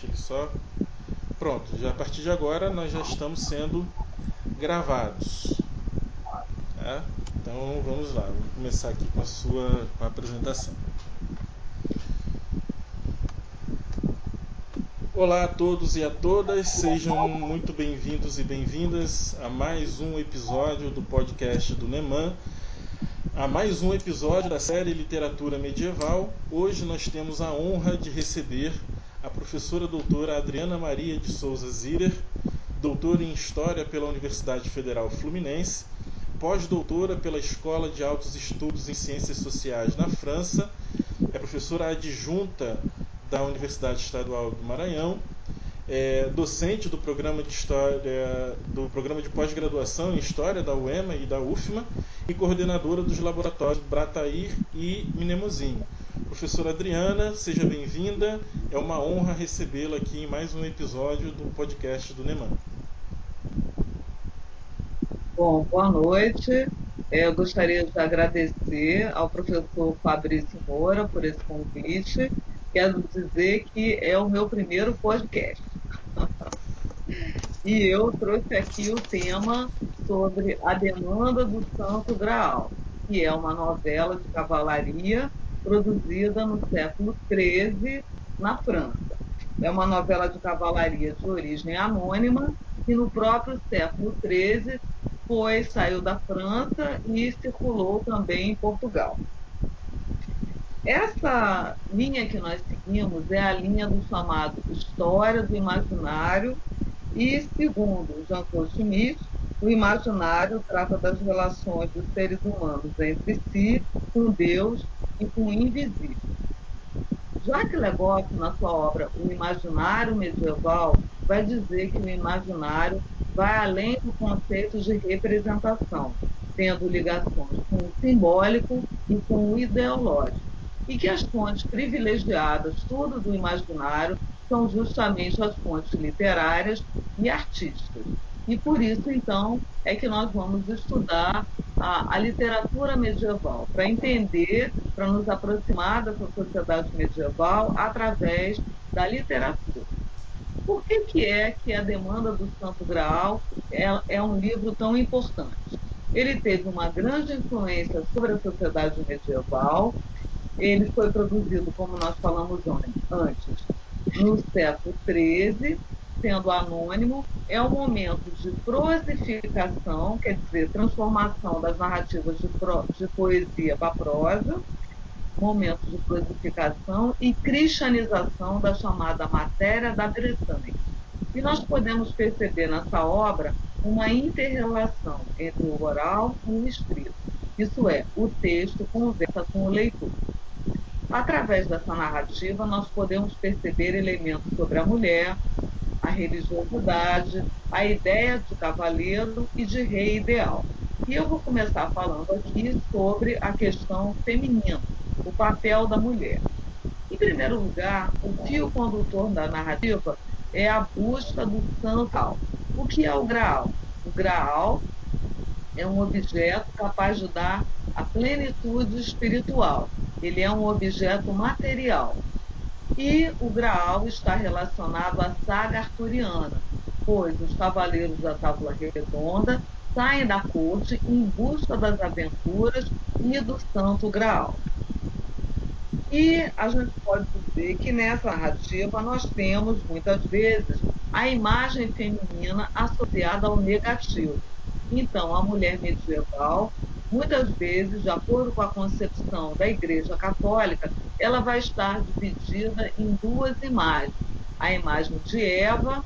Deixa ele só. Pronto, já a partir de agora nós já estamos sendo gravados. Tá? Então vamos lá, vamos começar aqui com a sua com a apresentação. Olá a todos e a todas, sejam muito bem-vindos e bem-vindas a mais um episódio do podcast do Neman, a mais um episódio da série Literatura Medieval. Hoje nós temos a honra de receber a professora doutora Adriana Maria de Souza Zirer, doutora em História pela Universidade Federal Fluminense, pós-doutora pela Escola de Altos Estudos em Ciências Sociais na França, é professora adjunta da Universidade Estadual do Maranhão, é docente do programa de história do programa de pós-graduação em História da UEMA e da UFMA e coordenadora dos laboratórios Bratair e Minemozine. Professora Adriana, seja bem-vinda. É uma honra recebê-la aqui em mais um episódio do podcast do Neman. Bom, boa noite. Eu gostaria de agradecer ao professor Fabrício Moura por esse convite quero dizer que é o meu primeiro podcast. e eu trouxe aqui o tema sobre a demanda do Santo Graal, que é uma novela de cavalaria produzida no século XIII na França. É uma novela de cavalaria de origem anônima que no próprio século XIII foi saiu da França e circulou também em Portugal. Essa linha que nós seguimos é a linha do chamado História do Imaginário e, segundo Jean-Claude Schmitt, o imaginário trata das relações dos seres humanos entre si, com Deus e com o invisível. Jacques Legoff, na sua obra O Imaginário Medieval, vai dizer que o imaginário vai além do conceito de representação, tendo ligações com o simbólico e com o ideológico e que as fontes privilegiadas, tudo do imaginário, são justamente as fontes literárias e artísticas. E por isso, então, é que nós vamos estudar a, a literatura medieval, para entender, para nos aproximar dessa sociedade medieval através da literatura. Por que, que é que a demanda do Santo Graal é, é um livro tão importante? Ele teve uma grande influência sobre a sociedade medieval, ele foi produzido, como nós falamos antes, no século XIII, sendo anônimo, é um momento de prosificação, quer dizer, transformação das narrativas de, pro, de poesia para prosa, momento de prosificação e cristianização da chamada matéria da Bretanha. E nós podemos perceber nessa obra uma interrelação entre o oral e o escrito. Isso é, o texto conversa com o leitor. Através dessa narrativa, nós podemos perceber elementos sobre a mulher, a religiosidade, a ideia de cavaleiro e de rei ideal. E eu vou começar falando aqui sobre a questão feminina, o papel da mulher. Em primeiro lugar, o fio condutor da narrativa é a busca do santo. O que é o graal? O graal é um objeto capaz de dar a plenitude espiritual, ele é um objeto material. E o Graal está relacionado à saga arturiana, pois os cavaleiros da Tábua Redonda saem da corte em busca das aventuras e do Santo Graal. E a gente pode dizer que nessa narrativa nós temos, muitas vezes, a imagem feminina associada ao negativo. Então, a mulher medieval muitas vezes, de acordo com a concepção da Igreja Católica, ela vai estar dividida em duas imagens: a imagem de Eva,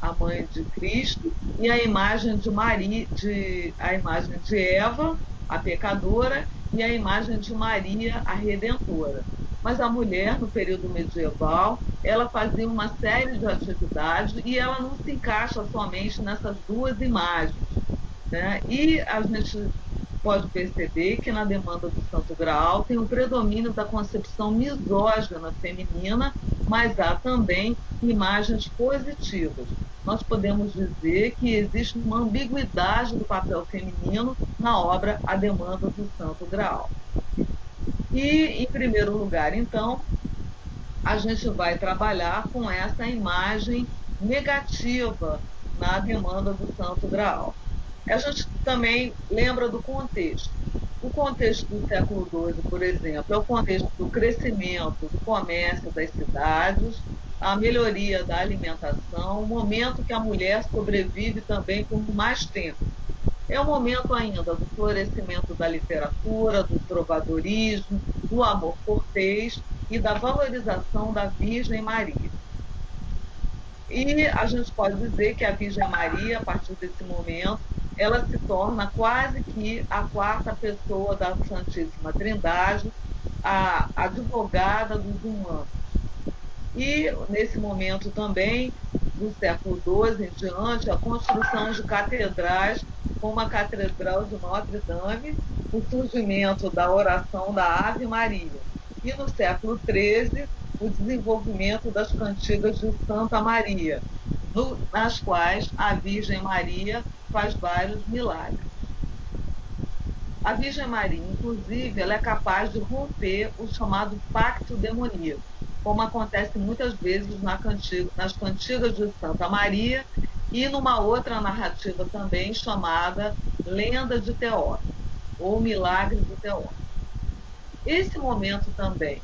a mãe de Cristo, e a imagem de Maria, de, a imagem de Eva, a pecadora, e a imagem de Maria, a redentora. Mas a mulher, no período medieval, ela fazia uma série de atividades e ela não se encaixa somente nessas duas imagens. Né? E a gente pode perceber que na demanda do Santo Graal tem o predomínio da concepção misógina feminina, mas há também imagens positivas. Nós podemos dizer que existe uma ambiguidade do papel feminino na obra A Demanda do Santo Graal. E, em primeiro lugar, então, a gente vai trabalhar com essa imagem negativa na demanda do Santo Graal. A gente também lembra do contexto. O contexto do século XII, por exemplo, é o contexto do crescimento do comércio das cidades, a melhoria da alimentação, o momento que a mulher sobrevive também por mais tempo. É o momento ainda do florescimento da literatura, do trovadorismo, do amor cortês e da valorização da Virgem Maria. E a gente pode dizer que a Virgem Maria, a partir desse momento, ela se torna quase que a quarta pessoa da Santíssima Trindade, a advogada dos humanos. E, nesse momento também, do século XII em diante, a construção de catedrais, como a Catedral de Notre Dame, o surgimento da oração da Ave Maria. E, no século XIII, o desenvolvimento das cantigas de Santa Maria, no, nas quais a Virgem Maria faz vários milagres. A Virgem Maria, inclusive, ela é capaz de romper o chamado pacto demoníaco, como acontece muitas vezes na cantiga, nas cantigas de Santa Maria e numa outra narrativa também chamada Lenda de Teó, ou Milagre de Teó. Esse momento também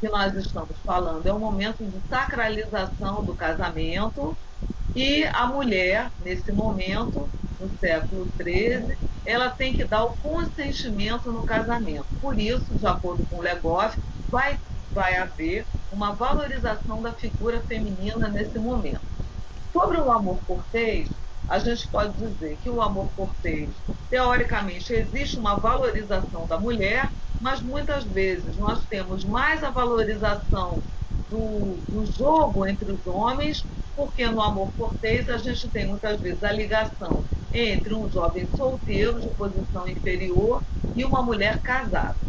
que nós estamos falando é um momento de sacralização do casamento e a mulher, nesse momento, no século XIII, ela tem que dar o consentimento no casamento. Por isso, de acordo com Legoff, vai, vai haver uma valorização da figura feminina nesse momento. Sobre o amor cortês, a gente pode dizer que o amor cortês, teoricamente, existe uma valorização da mulher, mas muitas vezes nós temos mais a valorização do, do jogo entre os homens, porque no amor cortês a gente tem muitas vezes a ligação entre um jovem solteiro de posição inferior e uma mulher casada.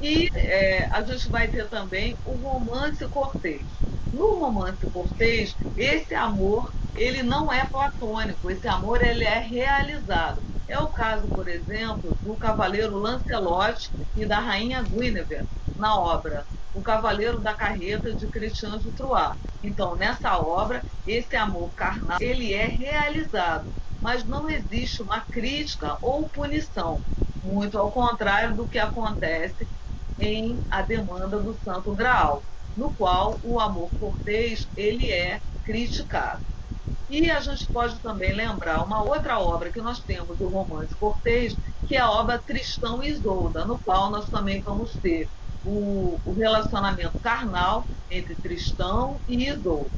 E é, a gente vai ter também o romance cortês. No romance cortês, esse amor ele não é platônico, esse amor ele é realizado. É o caso, por exemplo, do cavaleiro Lancelot e da rainha Guinevere na obra O Cavaleiro da Carreta de Christian de Troyes. Então, nessa obra, esse amor carnal ele é realizado, mas não existe uma crítica ou punição, muito ao contrário do que acontece em A Demanda do Santo Graal, no qual o amor cortês ele é criticado. E a gente pode também lembrar uma outra obra que nós temos do romance cortês, que é a obra Tristão e Isolda, no qual nós também vamos ter o, o relacionamento carnal entre Tristão e Isolda.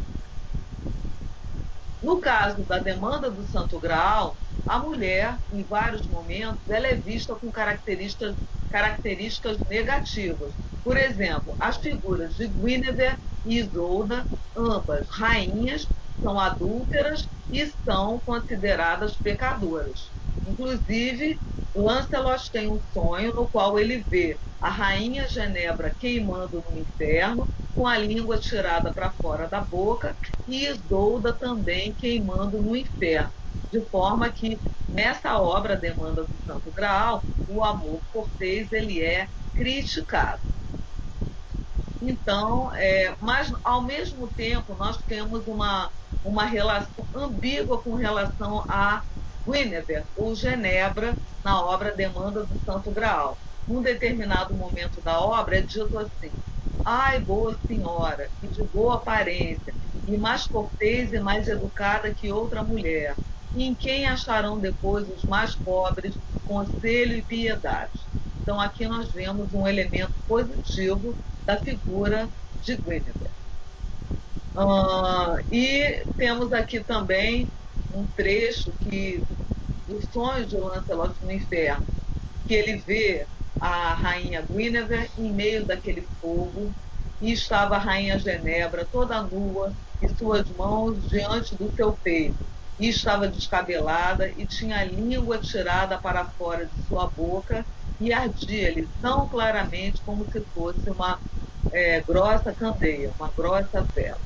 No caso da demanda do Santo Graal, a mulher, em vários momentos, ela é vista com características características negativas. Por exemplo, as figuras de Guinevere e Isolda, ambas rainhas, são adúlteras e são consideradas pecadoras. Inclusive, Lancelot tem um sonho no qual ele vê a rainha Genebra queimando no inferno, com a língua tirada para fora da boca, e Isolda também queimando no inferno. De forma que nessa obra Demanda do Santo Graal, o amor cortês ele é criticado. Então, é, mas ao mesmo tempo nós temos uma, uma relação ambígua com relação a Guinevere ou Genebra na obra Demanda do Santo Graal. Num determinado momento da obra é dito assim: Ai, boa senhora, e de boa aparência, e mais cortês e mais educada que outra mulher, em quem acharão depois os mais pobres conselho e piedade. Então, aqui nós vemos um elemento positivo da figura de Guinevere. Uh, e temos aqui também um trecho que do sonho de Lancelot no inferno, que ele vê a rainha Guinevere em meio daquele fogo e estava a rainha Genebra toda nua e suas mãos diante do seu peito e estava descabelada e tinha a língua tirada para fora de sua boca e ardia-lhe tão claramente como se fosse uma é, grossa candeia, uma grossa vela.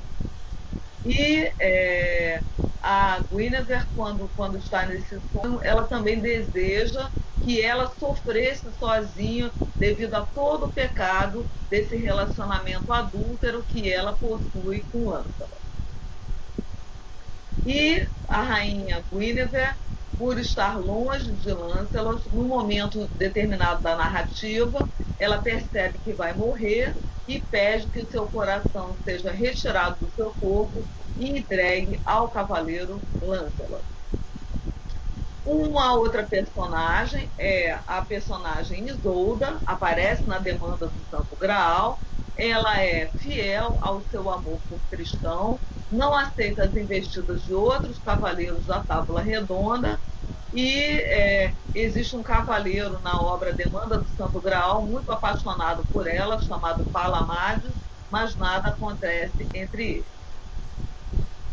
E é, a Guinevere, quando, quando está nesse sonho, ela também deseja que ela sofresse sozinha devido a todo o pecado desse relacionamento adúltero que ela possui com Lancelot. E a rainha Guinevere, por estar longe de Lancelot, no momento determinado da narrativa, ela percebe que vai morrer e pede que seu coração seja retirado do seu corpo e entregue ao cavaleiro Lancelot. Uma outra personagem é a personagem Isolda, aparece na demanda do Santo Graal. Ela é fiel ao seu amor por cristão, não aceita as investidas de outros cavaleiros da Tábula Redonda e é, existe um cavaleiro na obra Demanda do Santo Graal muito apaixonado por ela, chamado Palamades, mas nada acontece entre eles.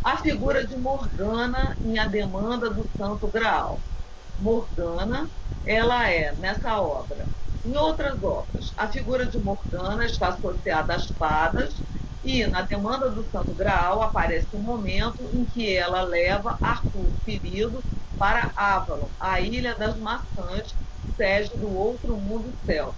A figura de Morgana em A Demanda do Santo Graal. Morgana, ela é, nessa obra, em outras obras, a figura de Morgana está associada às fadas e na Demanda do Santo Graal aparece um momento em que ela leva Arthur ferido para Avalon, a Ilha das Maçãs, sede do outro mundo céu.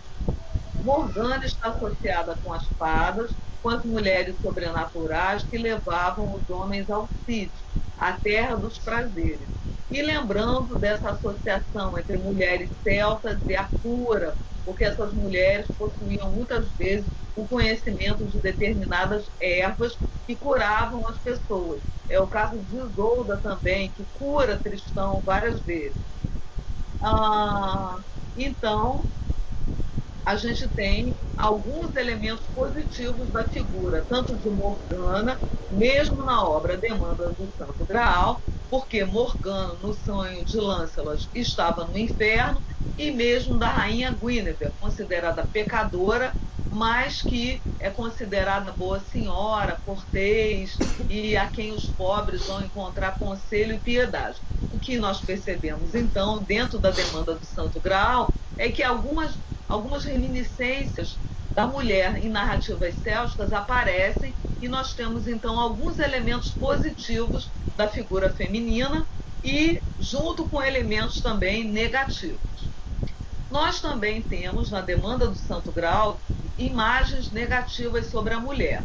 Morgana está associada com as fadas, as mulheres sobrenaturais que levavam os homens ao sítio, a terra dos prazeres. E lembrando dessa associação entre mulheres celtas e a cura, porque essas mulheres possuíam muitas vezes o conhecimento de determinadas ervas que curavam as pessoas. É o caso de Isolda também, que cura Tristão várias vezes. Ah, então, a gente tem alguns elementos positivos da figura, tanto de Morgana, mesmo na obra Demanda do Santo Graal, porque Morgana, no sonho de Lancelot, estava no inferno, e mesmo da rainha Guinevere, considerada pecadora, mas que é considerada boa senhora, cortês e a quem os pobres vão encontrar conselho e piedade. O que nós percebemos, então, dentro da demanda do Santo Graal, é que algumas, algumas reminiscências da mulher em narrativas célticas aparecem e nós temos, então, alguns elementos positivos da figura feminina e junto com elementos também negativos. Nós também temos, na demanda do Santo Graal, imagens negativas sobre a mulher.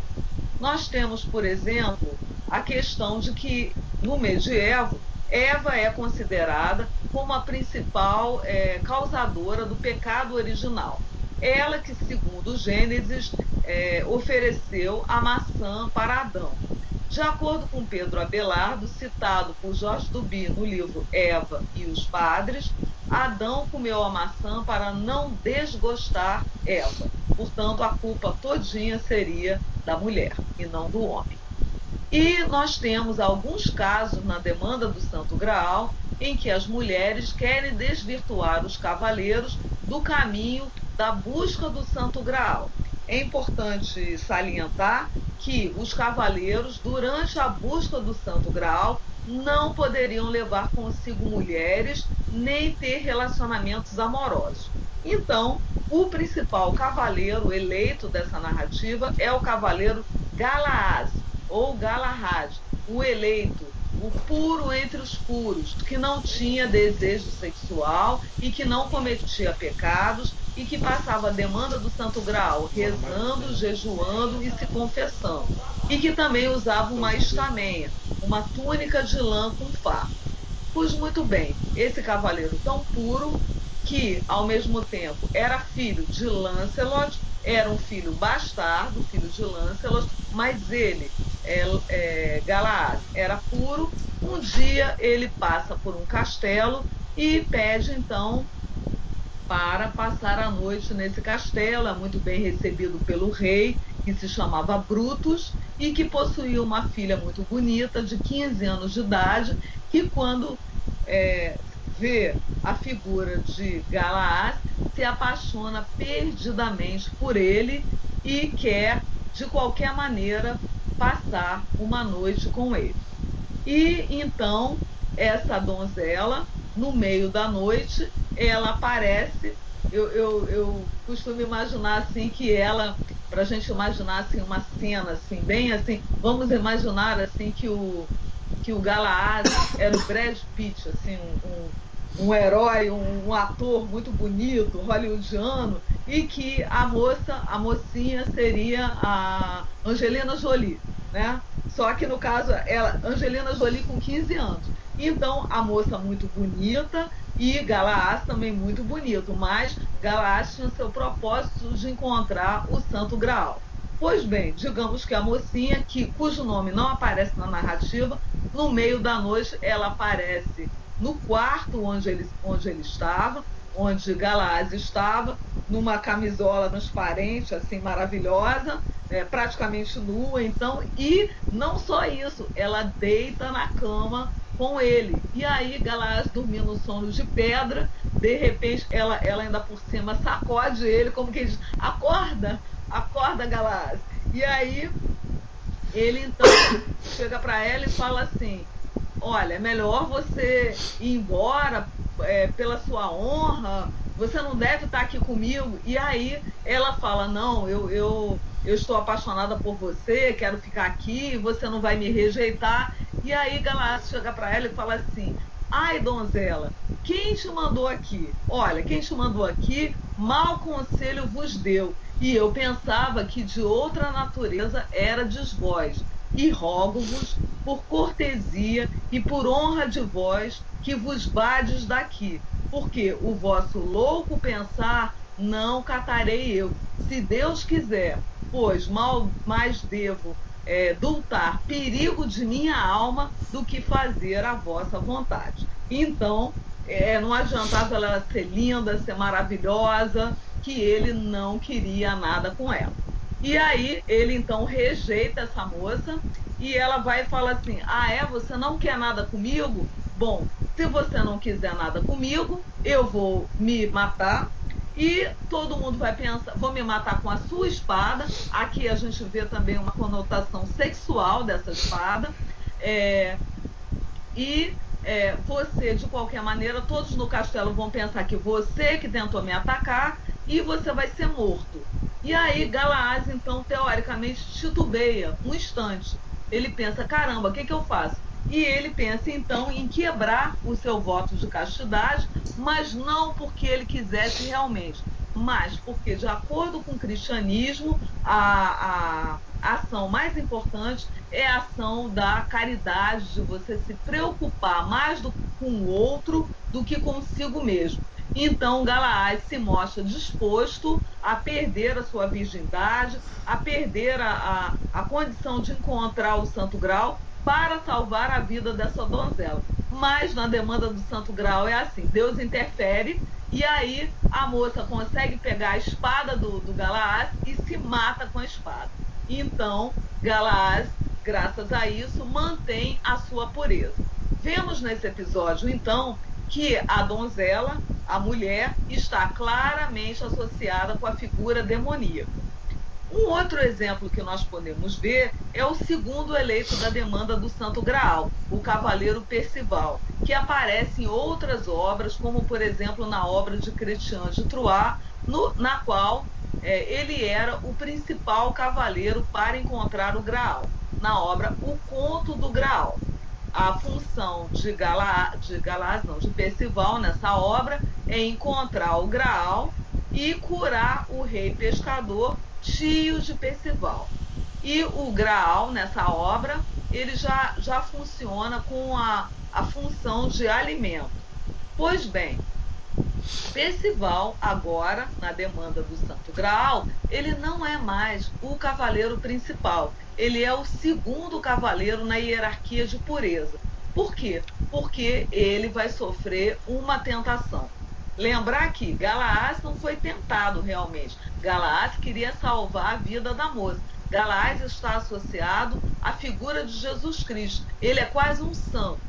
Nós temos, por exemplo, a questão de que, no medievo, Eva é considerada como a principal é, causadora do pecado original. Ela que, segundo Gênesis, é, ofereceu a maçã para Adão. De acordo com Pedro Abelardo, citado por Jorge Duby no livro Eva e os Padres, Adão comeu a maçã para não desgostar Eva. Portanto, a culpa todinha seria da mulher e não do homem. E nós temos alguns casos na demanda do Santo Graal em que as mulheres querem desvirtuar os cavaleiros do caminho da busca do Santo Graal. É importante salientar que os cavaleiros, durante a busca do Santo Graal, não poderiam levar consigo mulheres nem ter relacionamentos amorosos. Então, o principal cavaleiro eleito dessa narrativa é o cavaleiro Galaaz, ou Galahad, o eleito, o puro entre os puros, que não tinha desejo sexual e que não cometia pecados e que passava a demanda do Santo Graal, rezando, jejuando e se confessando. E que também usava uma estamenha, uma túnica de lã com fardo. Pois muito bem, esse cavaleiro tão puro que, ao mesmo tempo, era filho de Lancelot, era um filho bastardo, filho de Lancelot, mas ele, é, é, Galaad, era puro. Um dia ele passa por um castelo e pede então para passar a noite nesse castelo. É muito bem recebido pelo rei, que se chamava Brutus, e que possuía uma filha muito bonita, de 15 anos de idade, que quando é, vê a figura de Galaad, se apaixona perdidamente por ele e quer, de qualquer maneira, passar uma noite com ele. E então, essa donzela, no meio da noite, ela aparece. Eu, eu, eu costumo imaginar assim que ela, para a gente imaginar assim, uma cena assim, bem assim, vamos imaginar assim que o que o Galaad era o Brad Pitt, assim, um, um herói, um, um, ator muito bonito, hollywoodiano, e que a moça, a mocinha seria a Angelina Jolie, né? Só que no caso, ela, Angelina Jolie com 15 anos. Então, a moça muito bonita e Galaás também muito bonito, mas Galaás tinha seu propósito de encontrar o Santo Graal. Pois bem, digamos que a mocinha, que, cujo nome não aparece na narrativa, no meio da noite ela aparece no quarto onde ele, onde ele estava, onde Galaás estava, numa camisola transparente, assim, maravilhosa, é, praticamente nua, então, e não só isso, ela deita na cama com ele. E aí, Galaás dormindo no sono de pedra, de repente, ela, ela ainda por cima sacode ele, como que diz, acorda, acorda, Galaás. E aí, ele então chega para ela e fala assim, olha, é melhor você ir embora é, pela sua honra, você não deve estar aqui comigo. E aí ela fala, não, eu, eu, eu estou apaixonada por você, quero ficar aqui, você não vai me rejeitar. E aí Galaás chega para ela e fala assim, ai donzela, quem te mandou aqui? Olha, quem te mandou aqui, mau conselho vos deu. E eu pensava que de outra natureza era de vós. E rogo-vos por cortesia e por honra de vós, que vos vades daqui, porque o vosso louco pensar não catarei eu. Se Deus quiser, pois mal mais devo é, dultar perigo de minha alma do que fazer a vossa vontade. Então, é, não adiantava ela ser linda, ser maravilhosa, que ele não queria nada com ela. E aí ele então rejeita essa moça e ela vai e fala assim: Ah, é? Você não quer nada comigo? Bom, se você não quiser nada comigo, eu vou me matar e todo mundo vai pensar, vou me matar com a sua espada. Aqui a gente vê também uma conotação sexual dessa espada. É, e é, você, de qualquer maneira, todos no castelo vão pensar que você que tentou me atacar e você vai ser morto. E aí Galaás, então, teoricamente, titubeia um instante. Ele pensa, caramba, o que, que eu faço? E ele pensa, então, em quebrar o seu voto de castidade, mas não porque ele quisesse realmente, mas porque, de acordo com o cristianismo, a, a ação mais importante é a ação da caridade, de você se preocupar mais do, com o outro do que consigo mesmo. Então, Galaás se mostra disposto a perder a sua virgindade, a perder a, a, a condição de encontrar o Santo Grau para salvar a vida dessa donzela. Mas na demanda do Santo Grau é assim: Deus interfere e aí a moça consegue pegar a espada do, do e se mata com a espada. Então, Galaás, graças a isso, mantém a sua pureza. Vemos nesse episódio, então, que a donzela, a mulher, está claramente associada com a figura demoníaca. Um outro exemplo que nós podemos ver é o segundo eleito da demanda do Santo Graal, o cavaleiro Percival, que aparece em outras obras, como por exemplo na obra de Christian de Troyes, no, na qual é, ele era o principal cavaleiro para encontrar o Graal, na obra O Conto do Graal. A função de Galá, de Galás, não, de Percival nessa obra é encontrar o Graal e curar o rei pescador tio de Percival. E o Graal nessa obra ele já, já funciona com a, a função de alimento. Pois bem, Percival, agora, na demanda do Santo Graal, ele não é mais o cavaleiro principal. Ele é o segundo cavaleiro na hierarquia de pureza. Por quê? Porque ele vai sofrer uma tentação. Lembrar que Galaás não foi tentado realmente. Galaás queria salvar a vida da moça. Galaás está associado à figura de Jesus Cristo. Ele é quase um santo.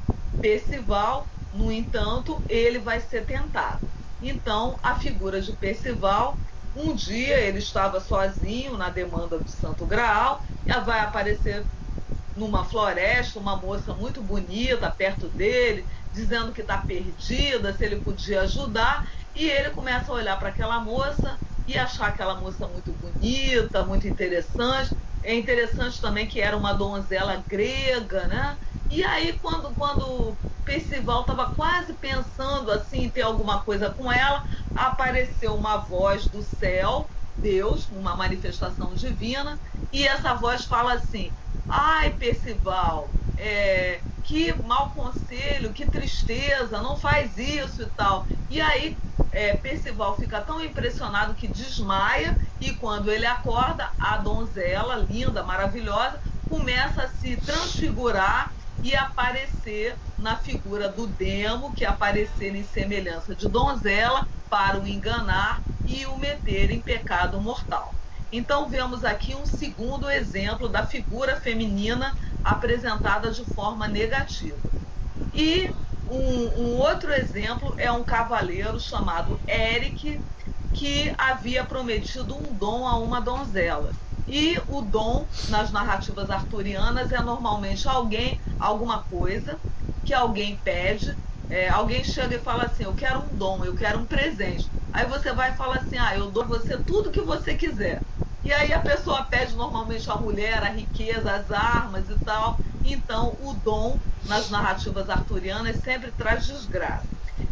Percival, no entanto, ele vai ser tentado. Então, a figura de Percival, um dia ele estava sozinho na demanda do Santo Graal, vai aparecer numa floresta uma moça muito bonita perto dele, dizendo que está perdida, se ele podia ajudar, e ele começa a olhar para aquela moça e achar aquela moça muito bonita, muito interessante. É interessante também que era uma donzela grega, né? E aí, quando, quando Percival estava quase pensando assim em ter alguma coisa com ela, apareceu uma voz do céu, Deus, uma manifestação divina, e essa voz fala assim: Ai, Percival, é, que mau conselho, que tristeza, não faz isso e tal. E aí é, Percival fica tão impressionado que desmaia e quando ele acorda, a donzela, linda, maravilhosa, começa a se transfigurar e aparecer na figura do demo, que aparecer em semelhança de donzela para o enganar e o meter em pecado mortal. Então vemos aqui um segundo exemplo da figura feminina apresentada de forma negativa. E um, um, outro exemplo é um cavaleiro chamado Eric, que havia prometido um dom a uma donzela. E o dom, nas narrativas arturianas, é normalmente alguém, alguma coisa que alguém pede. É, alguém chega e fala assim: Eu quero um dom, eu quero um presente. Aí você vai e fala assim: Ah, eu dou você tudo que você quiser. E aí a pessoa pede normalmente a mulher, a riqueza, as armas e tal. Então o dom nas narrativas arturianas sempre traz desgraça.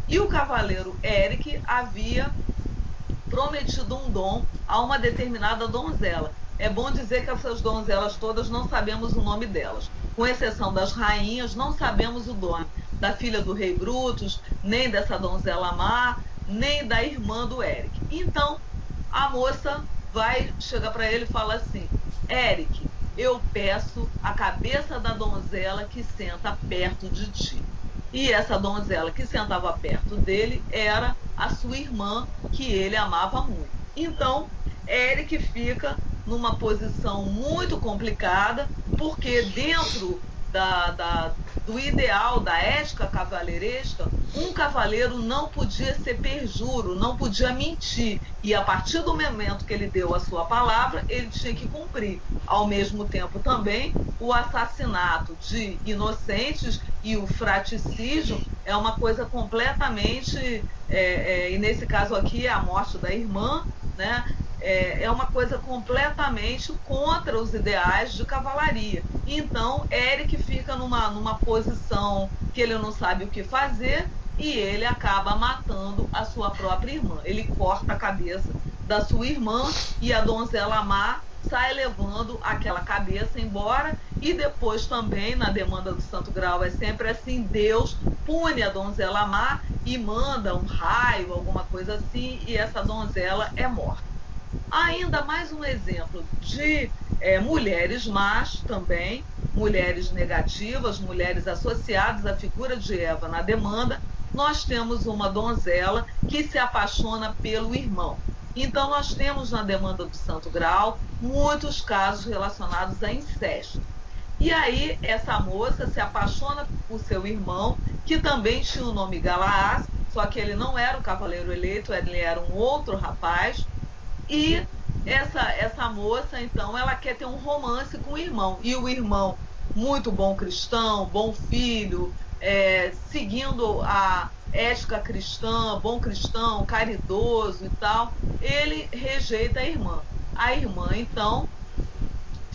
E o cavaleiro Eric havia prometido um dom a uma determinada donzela. É bom dizer que essas donzelas todas não sabemos o nome delas. Com exceção das rainhas, não sabemos o nome da filha do rei Brutus, nem dessa donzela má, nem da irmã do Eric. Então, a moça vai, chega para ele e fala assim: Eric, eu peço a cabeça da donzela que senta perto de ti. E essa donzela que sentava perto dele era a sua irmã, que ele amava muito. Então, Eric fica numa posição muito complicada, porque dentro da, da, do ideal da ética cavaleiresca, um cavaleiro não podia ser perjuro, não podia mentir. E a partir do momento que ele deu a sua palavra, ele tinha que cumprir. Ao mesmo tempo, também, o assassinato de inocentes e o fraticídio é uma coisa completamente. É, é, e nesse caso aqui, a morte da irmã, né? É, é uma coisa completamente contra os ideais de cavalaria. Então, Eric fica numa, numa posição que ele não sabe o que fazer e ele acaba matando a sua própria irmã. Ele corta a cabeça da sua irmã e a donzela má sai levando aquela cabeça embora e depois também na demanda do Santo Grau é sempre assim, Deus pune a donzela má e manda um raio, alguma coisa assim, e essa donzela é morta. Ainda mais um exemplo de é, mulheres más também, mulheres negativas, mulheres associadas à figura de Eva na demanda, nós temos uma donzela que se apaixona pelo irmão. Então, nós temos na demanda do Santo Grau muitos casos relacionados a incesto. E aí, essa moça se apaixona por seu irmão, que também tinha o nome Galaás, só que ele não era o cavaleiro eleito, ele era um outro rapaz, e essa, essa moça, então, ela quer ter um romance com o irmão. E o irmão, muito bom cristão, bom filho, é, seguindo a ética cristã, bom cristão, caridoso e tal, ele rejeita a irmã. A irmã, então,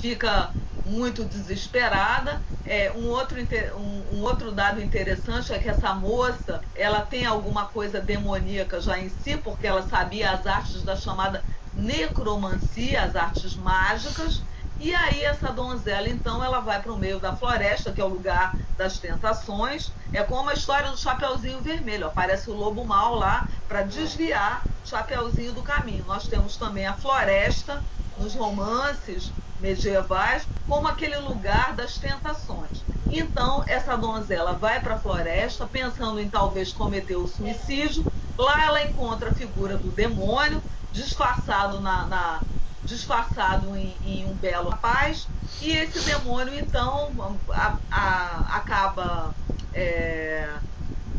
fica muito desesperada. É, um, outro, um, um, outro dado interessante é que essa moça ela tem alguma coisa demoníaca já em si, porque ela sabia as artes da chamada necromancia, as artes mágicas. E aí essa donzela, então, ela vai para o meio da floresta, que é o lugar das tentações. É como a história do Chapeuzinho Vermelho. Aparece o lobo mal lá para desviar Chapeuzinho do caminho. Nós temos também a floresta nos romances medievais como aquele lugar das tentações. Então, essa donzela vai para a floresta pensando em talvez cometer o suicídio. Lá ela encontra a figura do demônio, disfarçado na, na disfarçado em, em, um belo rapaz e esse demônio então a, a, acaba é,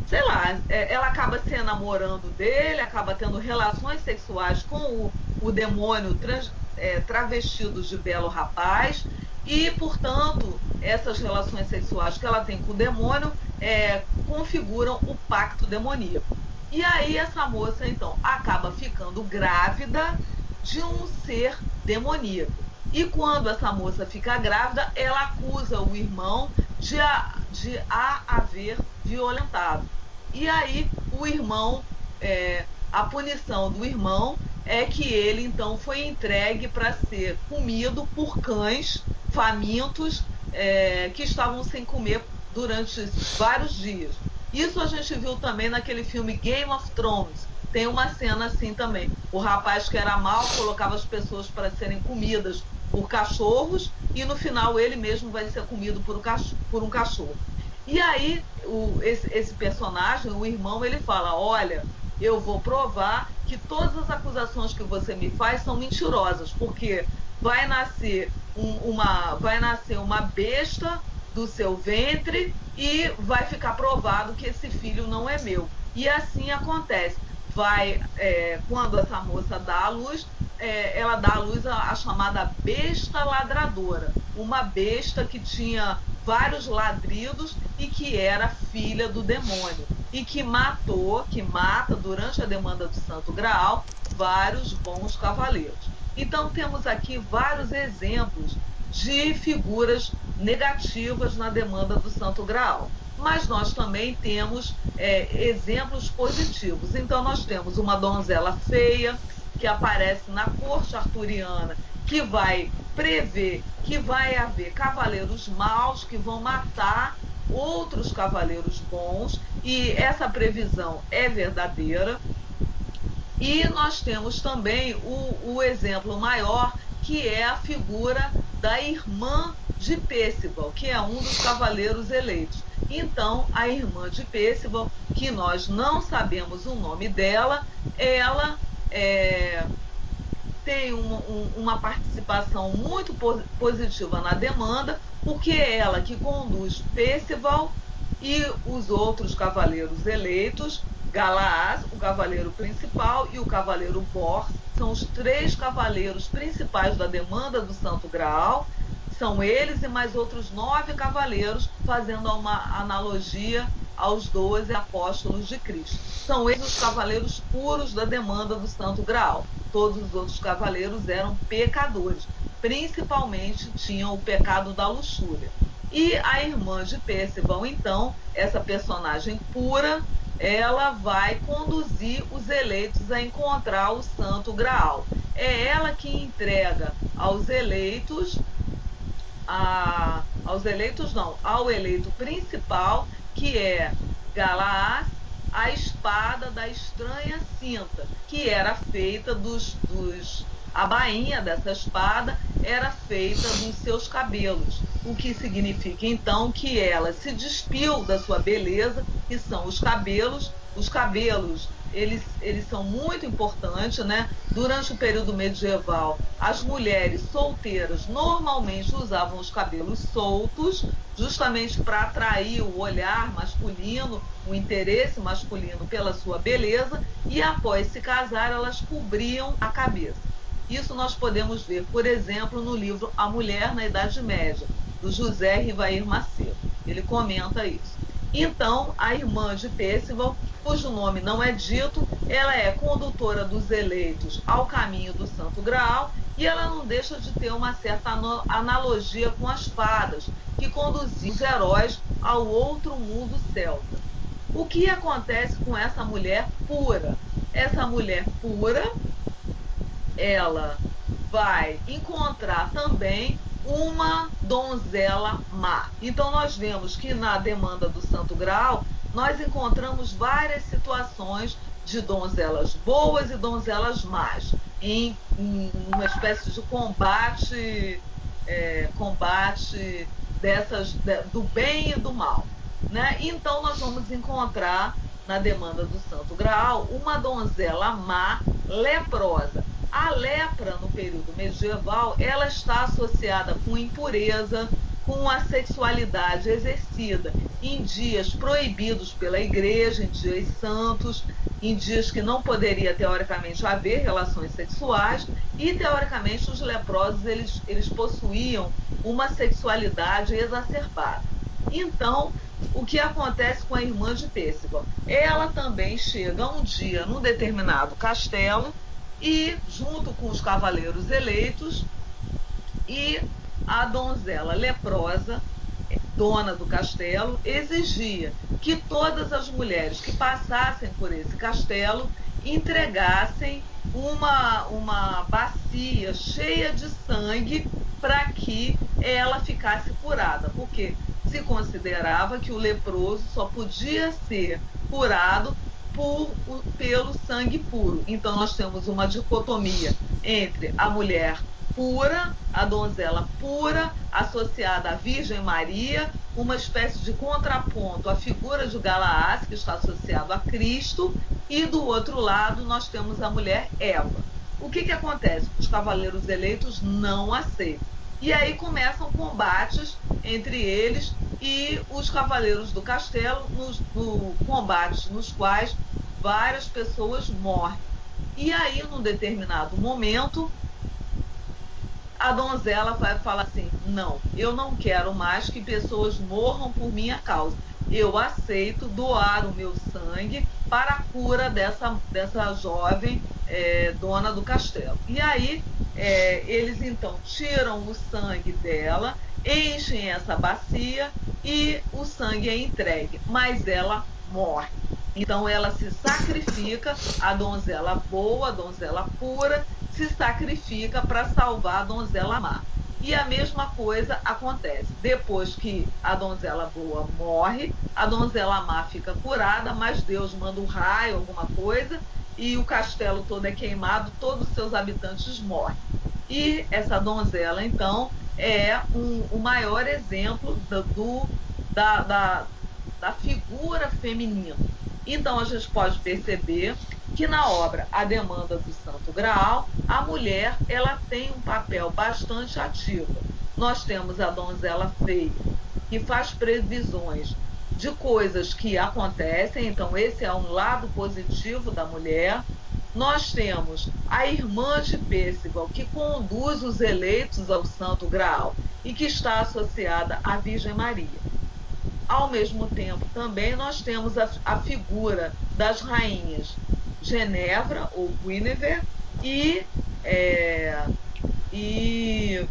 sei lá é, ela acaba se enamorando dele acaba tendo relações sexuais com o, o demônio trans, é, travestido de belo rapaz e portanto essas relações sexuais que ela tem com o demônio é, configuram o pacto demoníaco. E aí essa moça então acaba ficando grávida de um ser demoníaco. E quando essa moça fica grávida, ela acusa o irmão de a, de a haver violentado. E aí o irmão, é, a punição do irmão é que ele então foi entregue para ser comido por cães famintos é, que estavam sem comer durante vários dias. Isso a gente viu também naquele filme Game of Thrones. Tem uma cena assim também. O rapaz que era mal colocava as pessoas para serem comidas por cachorros e no final ele mesmo vai ser comido por um cachorro. Por um cachorro. E aí o, esse, esse personagem, o irmão, ele fala: olha, eu vou provar que todas as acusações que você me faz são mentirosas, porque vai nascer um, uma, vai nascer uma besta do seu ventre e vai ficar provado que esse filho não é meu. E assim acontece. Vai, é, quando essa moça dá à luz, é, ela dá à luz a, a chamada besta ladradora, uma besta que tinha vários ladridos e que era filha do demônio e que matou, que mata durante a demanda do Santo Graal vários bons cavaleiros. Então temos aqui vários exemplos de figuras negativas na demanda do Santo Graal. Mas nós também temos é, exemplos positivos. Então nós temos uma donzela feia que aparece na corte arturiana, que vai prever que vai haver cavaleiros maus que vão matar outros cavaleiros bons, e essa previsão é verdadeira. E nós temos também o, o exemplo maior, que é a figura da irmã de Pêssibal, que é um dos cavaleiros eleitos. Então, a irmã de Pêssibal, que nós não sabemos o nome dela, ela é, tem um, um, uma participação muito positiva na demanda, porque é ela que conduz Percival e os outros cavaleiros eleitos, Galaás, o cavaleiro principal, e o cavaleiro Bor, são os três cavaleiros principais da demanda do Santo Graal. São eles e mais outros nove cavaleiros, fazendo uma analogia aos doze apóstolos de Cristo. São eles os cavaleiros puros da demanda do Santo Graal. Todos os outros cavaleiros eram pecadores, principalmente tinham o pecado da luxúria. E a irmã de Percival, então, essa personagem pura, ela vai conduzir os eleitos a encontrar o Santo Graal. É ela que entrega aos eleitos, a, aos eleitos não, ao eleito principal que é Galaás, a espada da estranha cinta, que era feita dos, dos. A bainha dessa espada era feita dos seus cabelos, o que significa então que ela se despiu da sua beleza, que são os cabelos. Os cabelos eles, eles são muito importantes, né? Durante o período medieval, as mulheres solteiras normalmente usavam os cabelos soltos, justamente para atrair o olhar masculino, o interesse masculino pela sua beleza, e após se casar, elas cobriam a cabeça. Isso nós podemos ver, por exemplo, no livro A Mulher na Idade Média, do José Rivair Macedo. Ele comenta isso. Então, a irmã de Percival, cujo nome não é dito, ela é condutora dos eleitos ao caminho do Santo Graal e ela não deixa de ter uma certa analogia com as fadas, que conduziam os heróis ao outro mundo celta. O que acontece com essa mulher pura? Essa mulher pura, ela vai encontrar também uma donzela má. Então nós vemos que na demanda do Santo Graal nós encontramos várias situações de donzelas boas e donzelas más, em, em uma espécie de combate, é, combate dessas do bem e do mal. Né? Então nós vamos encontrar na demanda do Santo Graal uma donzela má leprosa. A lepra no período medieval ela está associada com impureza, com a sexualidade exercida em dias proibidos pela igreja, em dias santos, em dias que não poderia teoricamente haver relações sexuais e teoricamente os leprosos eles, eles possuíam uma sexualidade exacerbada. Então, o que acontece com a irmã de Pêssego? Ela também chega um dia num determinado castelo e, junto com os cavaleiros eleitos, E a donzela leprosa, dona do castelo, exigia que todas as mulheres que passassem por esse castelo entregassem uma, uma bacia cheia de sangue para que ela ficasse curada, porque se considerava que o leproso só podia ser curado por, pelo sangue puro. Então nós temos uma dicotomia entre a mulher pura, a donzela pura, associada à Virgem Maria, uma espécie de contraponto à figura de Galaás, que está associado a Cristo, e do outro lado nós temos a mulher Eva. O que, que acontece? Os cavaleiros eleitos não aceitam. E aí começam combates entre eles e os cavaleiros do castelo, nos no combates nos quais várias pessoas morrem. E aí, num determinado momento, a donzela vai falar assim: não, eu não quero mais que pessoas morram por minha causa. Eu aceito doar o meu sangue para a cura dessa, dessa jovem é, dona do castelo. E aí é, eles então tiram o sangue dela, enchem essa bacia e o sangue é entregue, mas ela morre. Então ela se sacrifica, a donzela boa, a donzela pura, se sacrifica para salvar a donzela má. E a mesma coisa acontece. Depois que a donzela boa morre, a donzela má fica curada, mas Deus manda um raio, alguma coisa, e o castelo todo é queimado, todos os seus habitantes morrem. E essa donzela, então, é um, o maior exemplo do, do da, da, da figura feminina. Então, a gente pode perceber que na obra A Demanda do Santo Graal, a mulher ela tem um papel bastante ativo. Nós temos a donzela feia, que faz previsões de coisas que acontecem, então esse é um lado positivo da mulher. Nós temos a irmã de Pêssego, que conduz os eleitos ao Santo Graal e que está associada à Virgem Maria. Ao mesmo tempo, também nós temos a, a figura das rainhas Genevra ou Guinevere e, é, e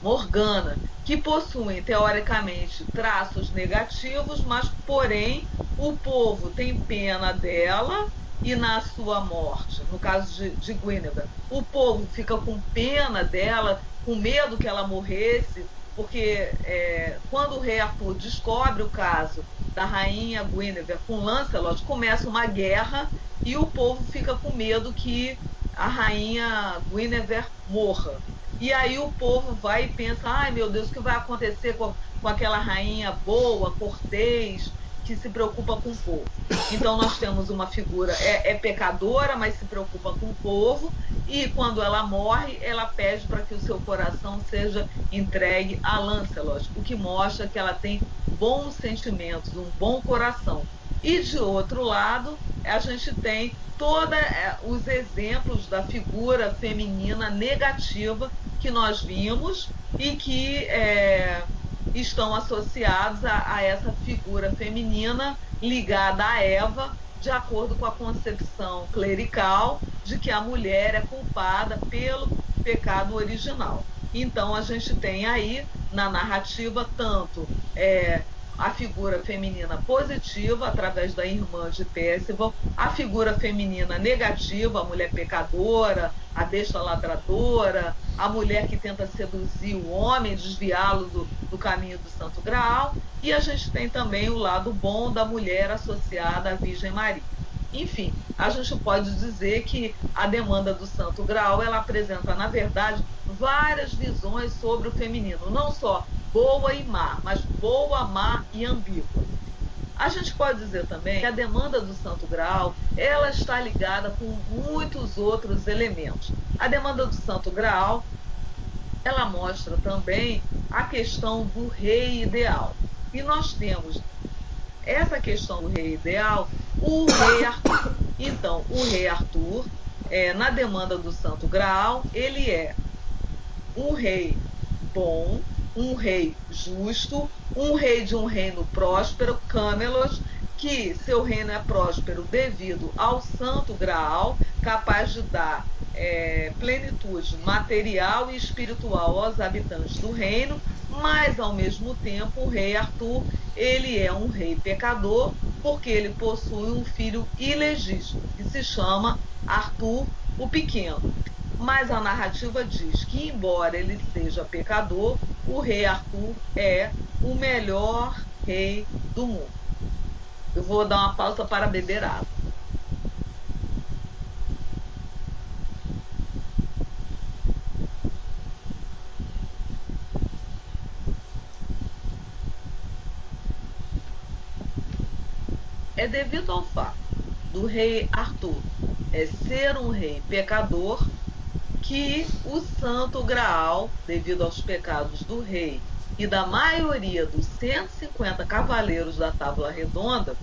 Morgana, que possuem teoricamente traços negativos, mas porém o povo tem pena dela e na sua morte, no caso de, de Guinevere, o povo fica com pena dela, com medo que ela morresse, porque é, quando o rei Arthur descobre o caso da rainha Guinevere com Lancelot, começa uma guerra e o povo fica com medo que a rainha Guinevere morra. E aí o povo vai e pensa, ai meu Deus, o que vai acontecer com, com aquela rainha boa, cortês, que se preocupa com o povo. Então nós temos uma figura, é, é pecadora, mas se preocupa com o povo, e quando ela morre, ela pede para que o seu coração seja entregue a Lancelot, o que mostra que ela tem bons sentimentos, um bom coração. E de outro lado, a gente tem todos é, os exemplos da figura feminina negativa que nós vimos e que é, estão associados a, a essa figura feminina ligada a Eva, de acordo com a concepção clerical de que a mulher é culpada pelo pecado original. Então a gente tem aí na narrativa tanto é, a figura feminina positiva, através da irmã de Percival, a figura feminina negativa, a mulher pecadora, a besta ladradora, a mulher que tenta seduzir o homem, desviá-lo do, do caminho do Santo Graal, e a gente tem também o lado bom da mulher associada à Virgem Maria. Enfim, a gente pode dizer que a demanda do Santo Graal ela apresenta, na verdade, várias visões sobre o feminino, não só boa e má, mas boa, má e ambígua. A gente pode dizer também que a demanda do Santo Graal ela está ligada com muitos outros elementos. A demanda do Santo Graal ela mostra também a questão do rei ideal. E nós temos essa questão do rei ideal, o rei Arthur. Então, o rei Arthur, é, na demanda do Santo Graal, ele é um rei bom, um rei justo, um rei de um reino próspero, Camelot, que seu reino é próspero devido ao santo Graal, capaz de dar é, plenitude material e espiritual aos habitantes do reino, mas ao mesmo tempo o rei Arthur ele é um rei pecador porque ele possui um filho ilegítimo que se chama Arthur o Pequeno. Mas a narrativa diz que, embora ele seja pecador, o rei Arthur é o melhor rei do mundo. Eu vou dar uma pausa para beber água. É devido ao fato do rei Arthur é ser um rei pecador que o Santo Graal, devido aos pecados do rei e da maioria dos 150 cavaleiros da Távola Redonda,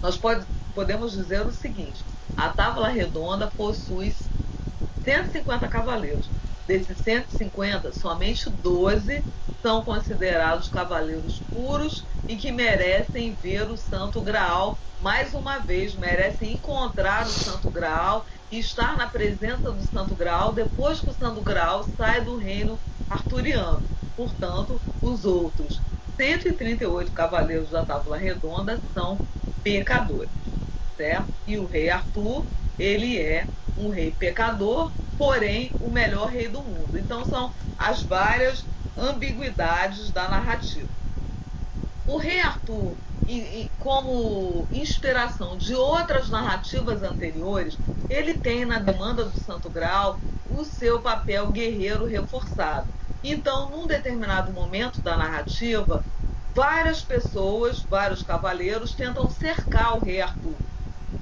nós pode, podemos dizer o seguinte: a Távola Redonda possui 150 cavaleiros. Desses 150, somente 12 são considerados cavaleiros puros e que merecem ver o Santo Graal mais uma vez, merecem encontrar o Santo Graal e estar na presença do Santo Graal depois que o Santo Graal sai do reino arturiano. Portanto, os outros 138 cavaleiros da Tábua Redonda são pecadores, certo? E o rei Arthur, ele é um rei pecador, porém o melhor rei do mundo. Então são as várias ambiguidades da narrativa. O rei Arthur, como inspiração de outras narrativas anteriores, ele tem na demanda do Santo Graal o seu papel guerreiro reforçado. Então, num determinado momento da narrativa, várias pessoas, vários cavaleiros tentam cercar o rei Arthur.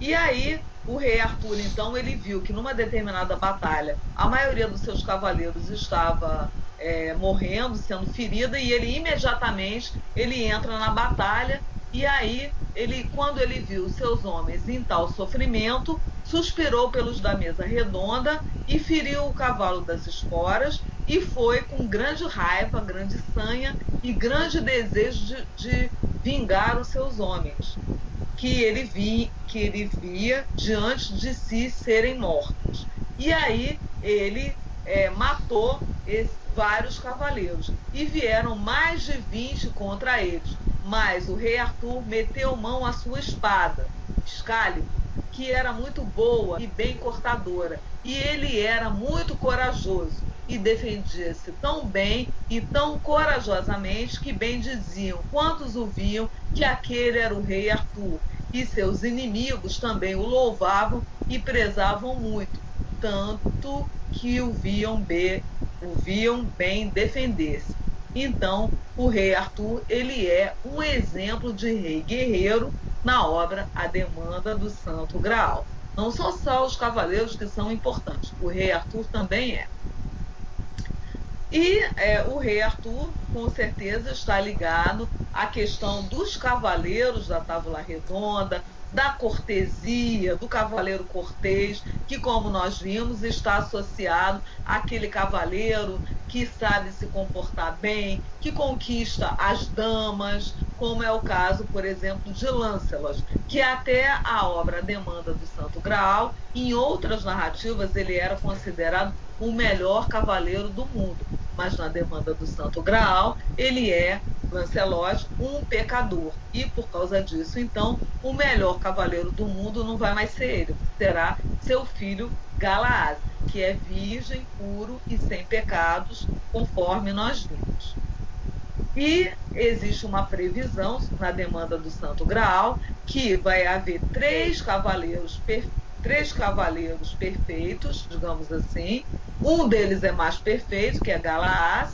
E aí, o rei Arthur, então, ele viu que numa determinada batalha, a maioria dos seus cavaleiros estava é, morrendo, sendo ferida, e ele imediatamente ele entra na batalha e aí ele, quando ele viu seus homens em tal sofrimento, suspirou pelos da mesa redonda e feriu o cavalo das esporas e foi com grande raiva, grande sanha e grande desejo de, de vingar os seus homens, que ele, vi, que ele via diante de si serem mortos. E aí ele é, matou esse, vários cavaleiros e vieram mais de 20 contra eles. Mas o rei Arthur meteu mão à sua espada, Excalibur, que era muito boa e bem cortadora, e ele era muito corajoso e defendia-se tão bem e tão corajosamente que bem diziam quantos o viam que aquele era o rei Arthur, e seus inimigos também o louvavam e prezavam muito, tanto que o viam bem, o viam bem defender-se. Então, o rei Arthur, ele é um exemplo de rei guerreiro na obra A Demanda do Santo Graal. Não são só os cavaleiros que são importantes, o rei Arthur também é. E é, o rei Arthur, com certeza, está ligado à questão dos cavaleiros da Távola Redonda, da cortesia, do cavaleiro cortês, que, como nós vimos, está associado àquele cavaleiro que sabe se comportar bem, que conquista as damas, como é o caso, por exemplo, de Lancelot, que até a obra Demanda do Santo Graal, em outras narrativas, ele era considerado o melhor cavaleiro do mundo mas na demanda do Santo Graal, ele é, Lancelot, um pecador. E por causa disso, então, o melhor cavaleiro do mundo não vai mais ser ele, será seu filho Galaaz, que é virgem, puro e sem pecados, conforme nós vimos. E existe uma previsão na demanda do Santo Graal que vai haver três cavaleiros perfeitos três cavaleiros perfeitos, digamos assim. Um deles é mais perfeito, que é Galaás,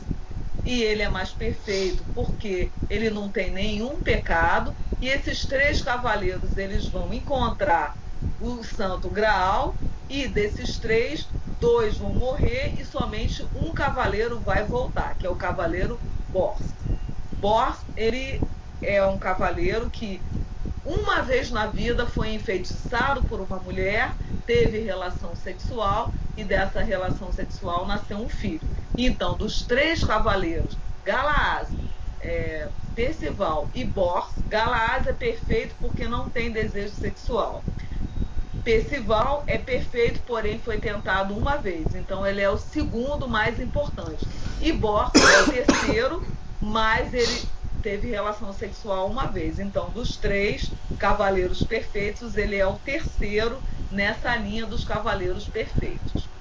e ele é mais perfeito porque ele não tem nenhum pecado. E esses três cavaleiros eles vão encontrar o Santo Graal e desses três, dois vão morrer e somente um cavaleiro vai voltar, que é o cavaleiro Bors. Bors, ele é um cavaleiro que uma vez na vida foi enfeitiçado por uma mulher, teve relação sexual e dessa relação sexual nasceu um filho. Então, dos três cavaleiros, Galaaz, é, Percival e Bors, Galaaz é perfeito porque não tem desejo sexual. Percival é perfeito, porém foi tentado uma vez, então ele é o segundo mais importante. E Bor é o terceiro, mas ele teve relação sexual uma vez. Então, dos três cavaleiros perfeitos, ele é o terceiro nessa linha dos cavaleiros perfeitos.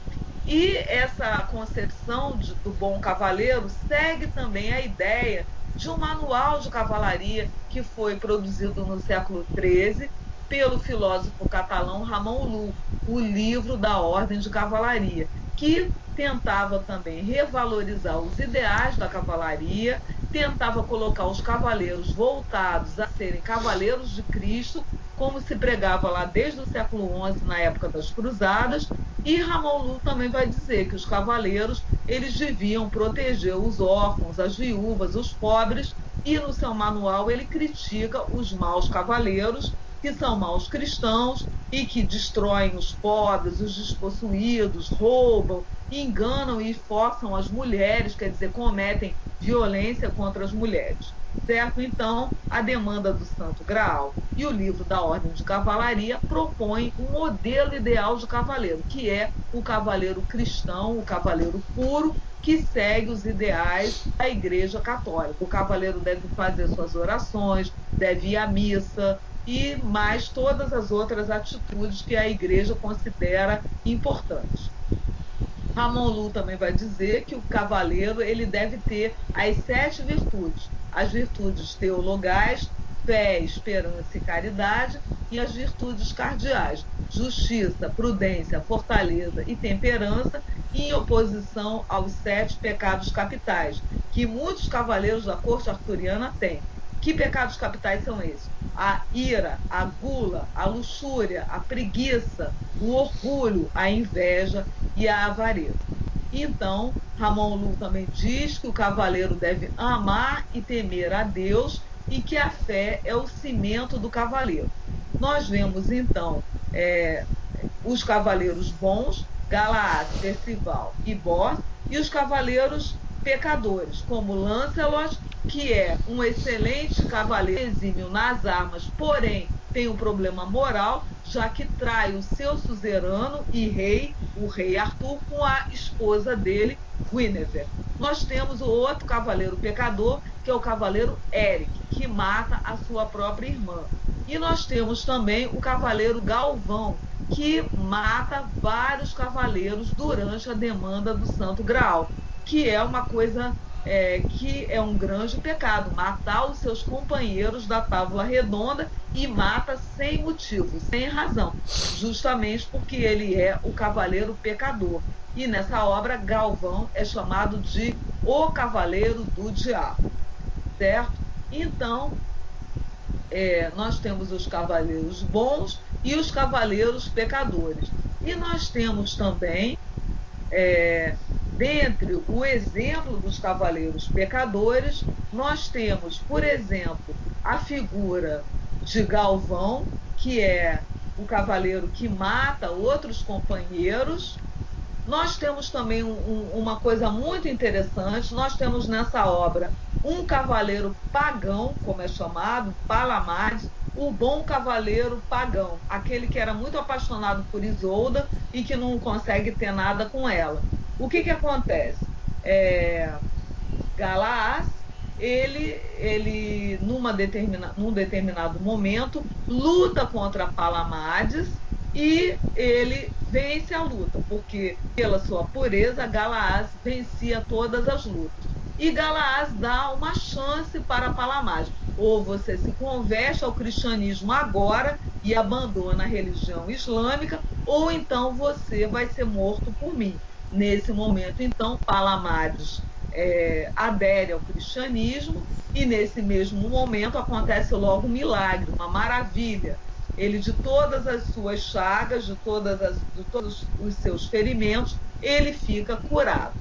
E essa concepção de, do bom cavaleiro segue também a ideia de um manual de cavalaria que foi produzido no século XIII pelo filósofo catalão Ramon Lu, o livro da Ordem de Cavalaria, que tentava também revalorizar os ideais da cavalaria, tentava colocar os cavaleiros voltados a serem cavaleiros de Cristo, como se pregava lá desde o século XI, na época das Cruzadas, e Ramon Lu também vai dizer que os cavaleiros eles deviam proteger os órfãos, as viúvas, os pobres, e no seu manual ele critica os maus cavaleiros, que são maus cristãos e que destroem os pobres, os despossuídos, roubam, enganam e forçam as mulheres, quer dizer, cometem violência contra as mulheres. Certo? Então, a demanda do Santo Graal e o livro da Ordem de Cavalaria propõem um modelo ideal de cavaleiro, que é o cavaleiro cristão, o cavaleiro puro, que segue os ideais da Igreja Católica. O cavaleiro deve fazer suas orações, deve ir à missa e mais todas as outras atitudes que a Igreja considera importantes. Ramon Lu também vai dizer que o cavaleiro ele deve ter as sete virtudes: as virtudes teologais, fé, esperança e caridade, e as virtudes cardeais: justiça, prudência, fortaleza e temperança, em oposição aos sete pecados capitais, que muitos cavaleiros da corte arturiana têm. Que pecados capitais são esses? A ira, a gula, a luxúria, a preguiça, o orgulho, a inveja e a avareza. Então, Ramon Lu também diz que o cavaleiro deve amar e temer a Deus e que a fé é o cimento do cavaleiro. Nós vemos então é, os cavaleiros bons, Galaad, Percival e Bor, e os cavaleiros pecadores, como Lancelot, que é um excelente cavaleiro exímio nas armas, porém tem um problema moral, já que trai o seu suzerano e rei, o rei Arthur, com a esposa dele, Guinevere. Nós temos o outro cavaleiro pecador, que é o cavaleiro Eric, que mata a sua própria irmã. E nós temos também o cavaleiro Galvão, que mata vários cavaleiros durante a demanda do Santo Graal, que é uma coisa é, que é um grande pecado, matar os seus companheiros da tábua redonda e mata sem motivo, sem razão, justamente porque ele é o cavaleiro pecador. E nessa obra, Galvão é chamado de o cavaleiro do diabo, certo? Então, é, nós temos os cavaleiros bons e os cavaleiros pecadores. E nós temos também é, dentre o exemplo dos cavaleiros pecadores, nós temos, por exemplo, a figura de Galvão, que é o cavaleiro que mata outros companheiros. Nós temos também um, um, uma coisa muito interessante: nós temos nessa obra um cavaleiro pagão, como é chamado, Palamades, o bom cavaleiro pagão, aquele que era muito apaixonado por Isolda e que não consegue ter nada com ela. O que, que acontece? É, ele, ele numa determina, num determinado momento, luta contra Palamades e ele vence a luta, porque pela sua pureza, Galaás vencia todas as lutas. E Galaás dá uma chance para Palamades. Ou você se converte ao cristianismo agora e abandona a religião islâmica, ou então você vai ser morto por mim. Nesse momento, então, Palamades é, adere ao cristianismo e nesse mesmo momento acontece logo um milagre, uma maravilha. Ele, de todas as suas chagas, de, todas as, de todos os seus ferimentos, ele fica curado,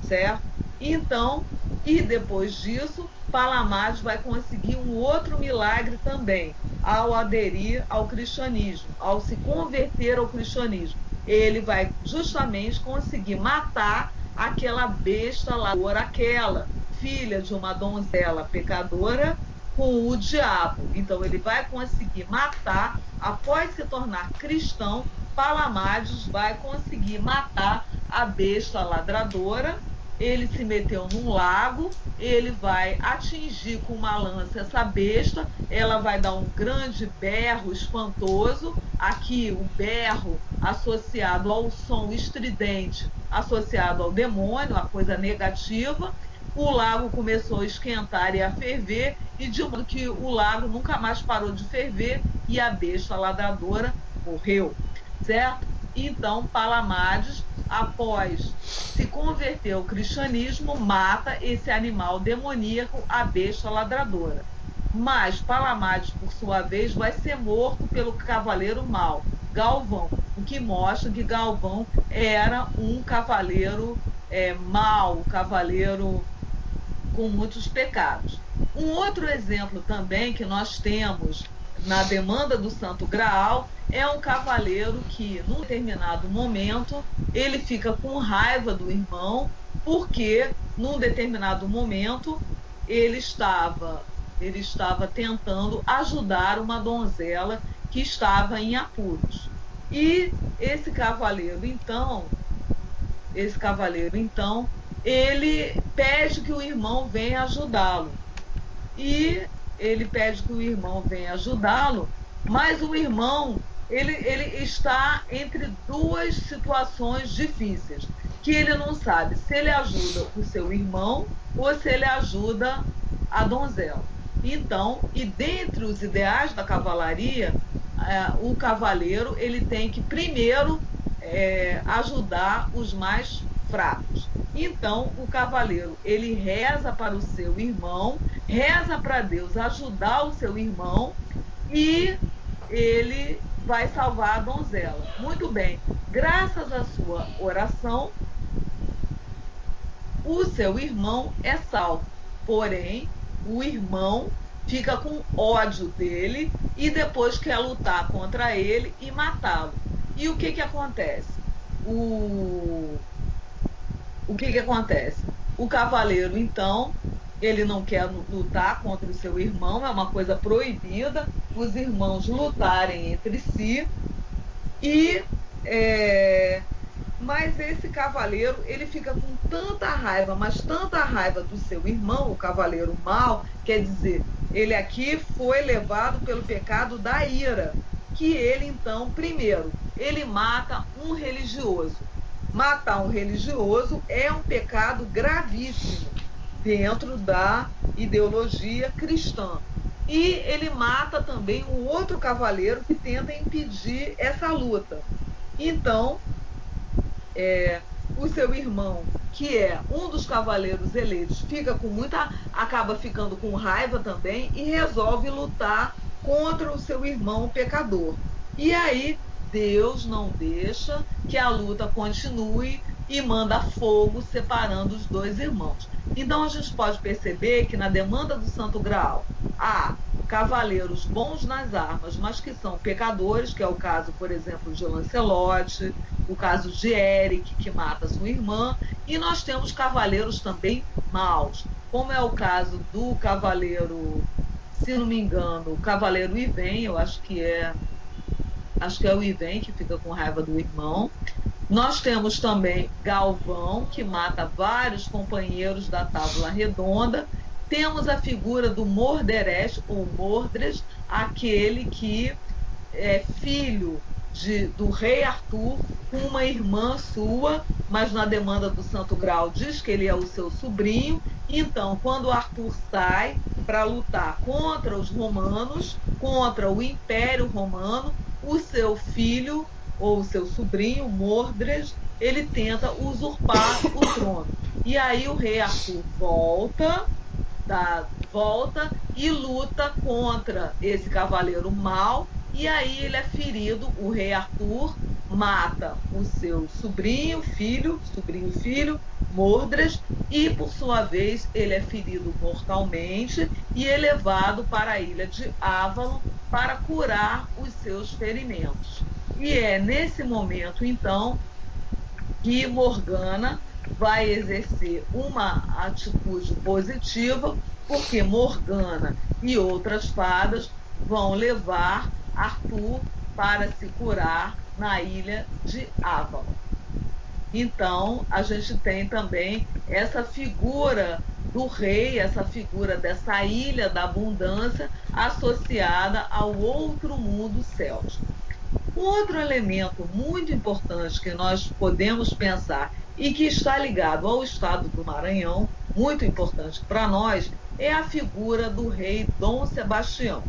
certo? Então, e depois disso, Palamades vai conseguir um outro milagre também, ao aderir ao cristianismo, ao se converter ao cristianismo. Ele vai justamente conseguir matar aquela besta lá, aquela filha de uma donzela pecadora, com o diabo. Então ele vai conseguir matar, após se tornar cristão, Palamades vai conseguir matar a besta ladradora. Ele se meteu num lago, ele vai atingir com uma lança essa besta, ela vai dar um grande berro espantoso. Aqui, o berro associado ao som estridente, associado ao demônio, a coisa negativa. O lago começou a esquentar e a ferver, e de modo que o lago nunca mais parou de ferver e a besta ladradora morreu, certo? Então, Palamades, após se converter ao cristianismo, mata esse animal demoníaco, a besta ladradora. Mas Palamades, por sua vez, vai ser morto pelo cavaleiro mau, Galvão, o que mostra que Galvão era um cavaleiro é, mau, um cavaleiro com muitos pecados. Um outro exemplo também que nós temos na demanda do Santo Graal é um cavaleiro que, num determinado momento, ele fica com raiva do irmão, porque, num determinado momento, ele estava, ele estava tentando ajudar uma donzela que estava em apuros. E esse cavaleiro, então, esse cavaleiro, então, ele pede que o irmão venha ajudá-lo. E ele pede que o irmão venha ajudá-lo, mas o irmão ele, ele está entre duas situações difíceis, que ele não sabe se ele ajuda o seu irmão ou se ele ajuda a donzela. Então, e dentre os ideais da cavalaria, é, o cavaleiro ele tem que primeiro é, ajudar os mais fracos. Então, o cavaleiro ele reza para o seu irmão, reza para Deus ajudar o seu irmão e ele vai salvar a donzela. Muito bem, graças à sua oração, o seu irmão é salvo. Porém, o irmão fica com ódio dele e depois quer lutar contra ele e matá-lo. E o que, que acontece? O, o que, que acontece? O cavaleiro, então, ele não quer lutar contra o seu irmão, é uma coisa proibida os irmãos lutarem entre si. E é, mas esse cavaleiro ele fica com tanta raiva, mas tanta raiva do seu irmão, o cavaleiro mau, quer dizer, ele aqui foi levado pelo pecado da ira, que ele então, primeiro, ele mata um religioso. Matar um religioso é um pecado gravíssimo dentro da ideologia cristã. E ele mata também o outro cavaleiro que tenta impedir essa luta. Então, é, o seu irmão, que é um dos cavaleiros eleitos, fica com muita. acaba ficando com raiva também e resolve lutar contra o seu irmão pecador. E aí Deus não deixa que a luta continue e manda fogo separando os dois irmãos. Então a gente pode perceber que na demanda do Santo Graal há cavaleiros bons nas armas, mas que são pecadores, que é o caso, por exemplo, de Lancelote, o caso de Eric, que mata sua irmã, e nós temos cavaleiros também maus, como é o caso do cavaleiro, se não me engano, o cavaleiro Iven, eu acho que é acho que é o Iven que fica com raiva do irmão. Nós temos também Galvão, que mata vários companheiros da Tábula Redonda. Temos a figura do Morderes, ou Mordres, aquele que é filho de, do rei Arthur com uma irmã sua, mas na demanda do Santo Grau diz que ele é o seu sobrinho. Então, quando Arthur sai para lutar contra os romanos, contra o Império Romano, o seu filho ou o seu sobrinho, Mordred, ele tenta usurpar o trono. E aí o rei Arthur volta, tá, volta e luta contra esse cavaleiro mau, e aí ele é ferido, o rei Arthur mata o seu sobrinho, filho, sobrinho filho, Mordred, e por sua vez ele é ferido mortalmente e elevado para a ilha de Avalon para curar os seus ferimentos. E é nesse momento, então, que Morgana vai exercer uma atitude positiva, porque Morgana e outras fadas vão levar Arthur para se curar na ilha de Avalon. Então, a gente tem também essa figura do rei, essa figura dessa ilha da abundância associada ao outro mundo céltico. Outro elemento muito importante que nós podemos pensar e que está ligado ao estado do Maranhão, muito importante para nós, é a figura do rei Dom Sebastião.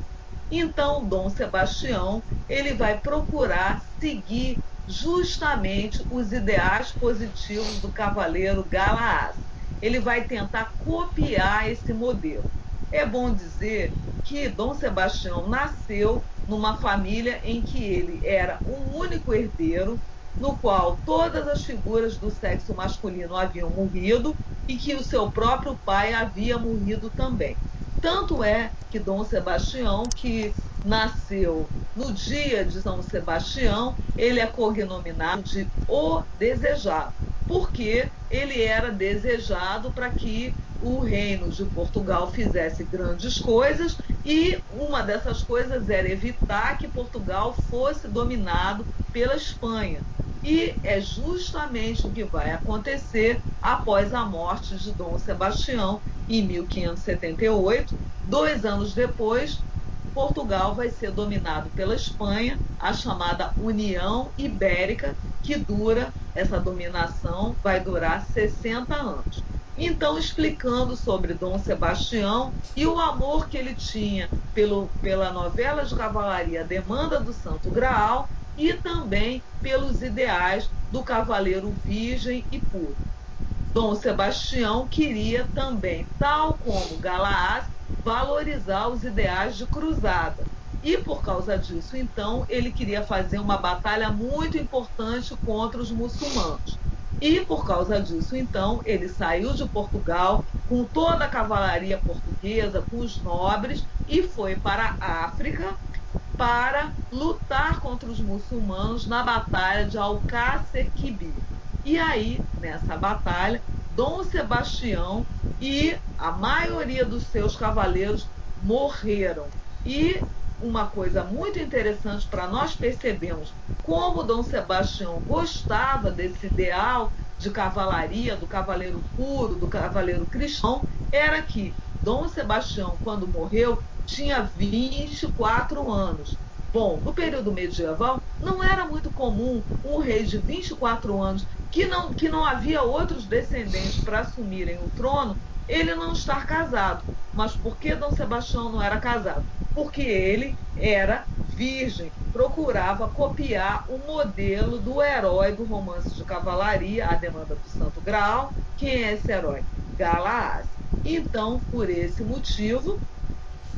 Então, Dom Sebastião, ele vai procurar seguir justamente os ideais positivos do cavaleiro Galaás. Ele vai tentar copiar esse modelo. É bom dizer que Dom Sebastião nasceu numa família em que ele era o único herdeiro, no qual todas as figuras do sexo masculino haviam morrido e que o seu próprio pai havia morrido também. Tanto é que Dom Sebastião, que nasceu no dia de São Sebastião, ele é cognominado de O Desejado, porque ele era desejado para que o reino de Portugal fizesse grandes coisas e uma dessas coisas era evitar que Portugal fosse dominado pela Espanha. E é justamente o que vai acontecer após a morte de Dom Sebastião em 1578. Dois anos depois, Portugal vai ser dominado pela Espanha, a chamada União Ibérica, que dura, essa dominação vai durar 60 anos. Então, explicando sobre Dom Sebastião e o amor que ele tinha pelo, pela novela de cavalaria Demanda do Santo Graal e também pelos ideais do cavaleiro virgem e puro. Dom Sebastião queria também, tal como Galaás, valorizar os ideais de cruzada. E por causa disso, então, ele queria fazer uma batalha muito importante contra os muçulmanos. E por causa disso, então, ele saiu de Portugal com toda a cavalaria portuguesa, com os nobres, e foi para a África para lutar contra os muçulmanos na batalha de Alcácer Quibir. E aí, nessa batalha, Dom Sebastião e a maioria dos seus cavaleiros morreram. E uma coisa muito interessante para nós percebermos como Dom Sebastião gostava desse ideal de cavalaria, do cavaleiro puro, do cavaleiro cristão, era que Dom Sebastião, quando morreu, tinha 24 anos. Bom, no período medieval, não era muito comum um rei de 24 anos, que não, que não havia outros descendentes para assumirem o trono, ele não estar casado. Mas por que Dom Sebastião não era casado? Porque ele era virgem, procurava copiar o modelo do herói do romance de cavalaria, A Demanda do Santo Graal. Quem é esse herói? Galaás. Então, por esse motivo,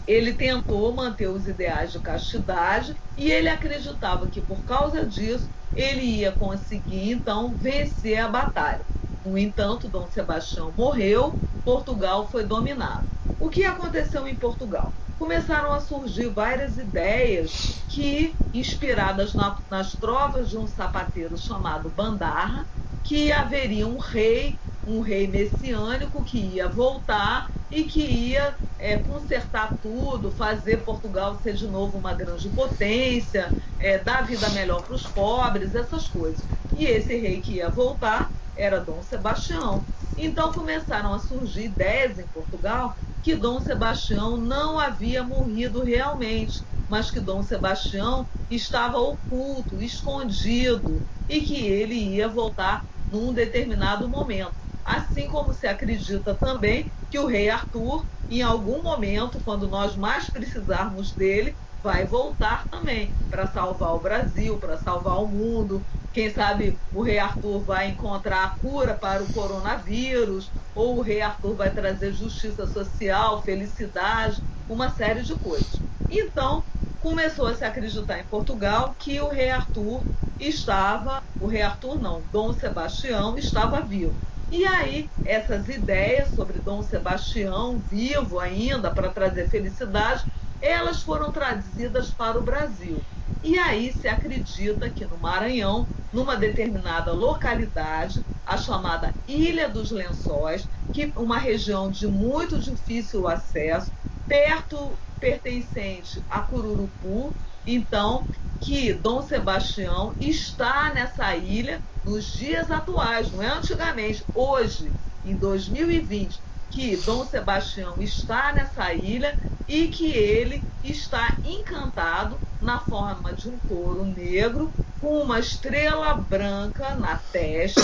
ele tentou manter os ideais de castidade e ele acreditava que por causa disso ele ia conseguir então vencer a batalha. No entanto, Dom Sebastião morreu, Portugal foi dominado. O que aconteceu em Portugal? Começaram a surgir várias ideias que, inspiradas na, nas trovas de um sapateiro chamado Bandarra, que haveria um rei, um rei messiânico que ia voltar e que ia é, consertar tudo, fazer Portugal ser de novo uma grande potência, é, dar vida melhor para os pobres, essas coisas. E esse rei que ia voltar era Dom Sebastião. Então começaram a surgir ideias em Portugal que Dom Sebastião não havia morrido realmente, mas que Dom Sebastião estava oculto, escondido e que ele ia voltar num determinado momento. Assim como se acredita também que o rei Arthur, em algum momento, quando nós mais precisarmos dele, vai voltar também para salvar o Brasil, para salvar o mundo. Quem sabe o rei Arthur vai encontrar a cura para o coronavírus, ou o rei Arthur vai trazer justiça social, felicidade, uma série de coisas. Então, começou a se acreditar em Portugal que o rei Arthur estava, o rei Arthur não, Dom Sebastião estava vivo. E aí, essas ideias sobre Dom Sebastião, vivo ainda, para trazer felicidade, elas foram trazidas para o Brasil. E aí se acredita que no Maranhão, numa determinada localidade, a chamada Ilha dos Lençóis, que uma região de muito difícil acesso, perto pertencente a Cururupu, então que Dom Sebastião está nessa ilha nos dias atuais, não é antigamente, hoje, em 2020, que Dom Sebastião está nessa ilha e que ele está encantado na forma de um touro negro com uma estrela branca na testa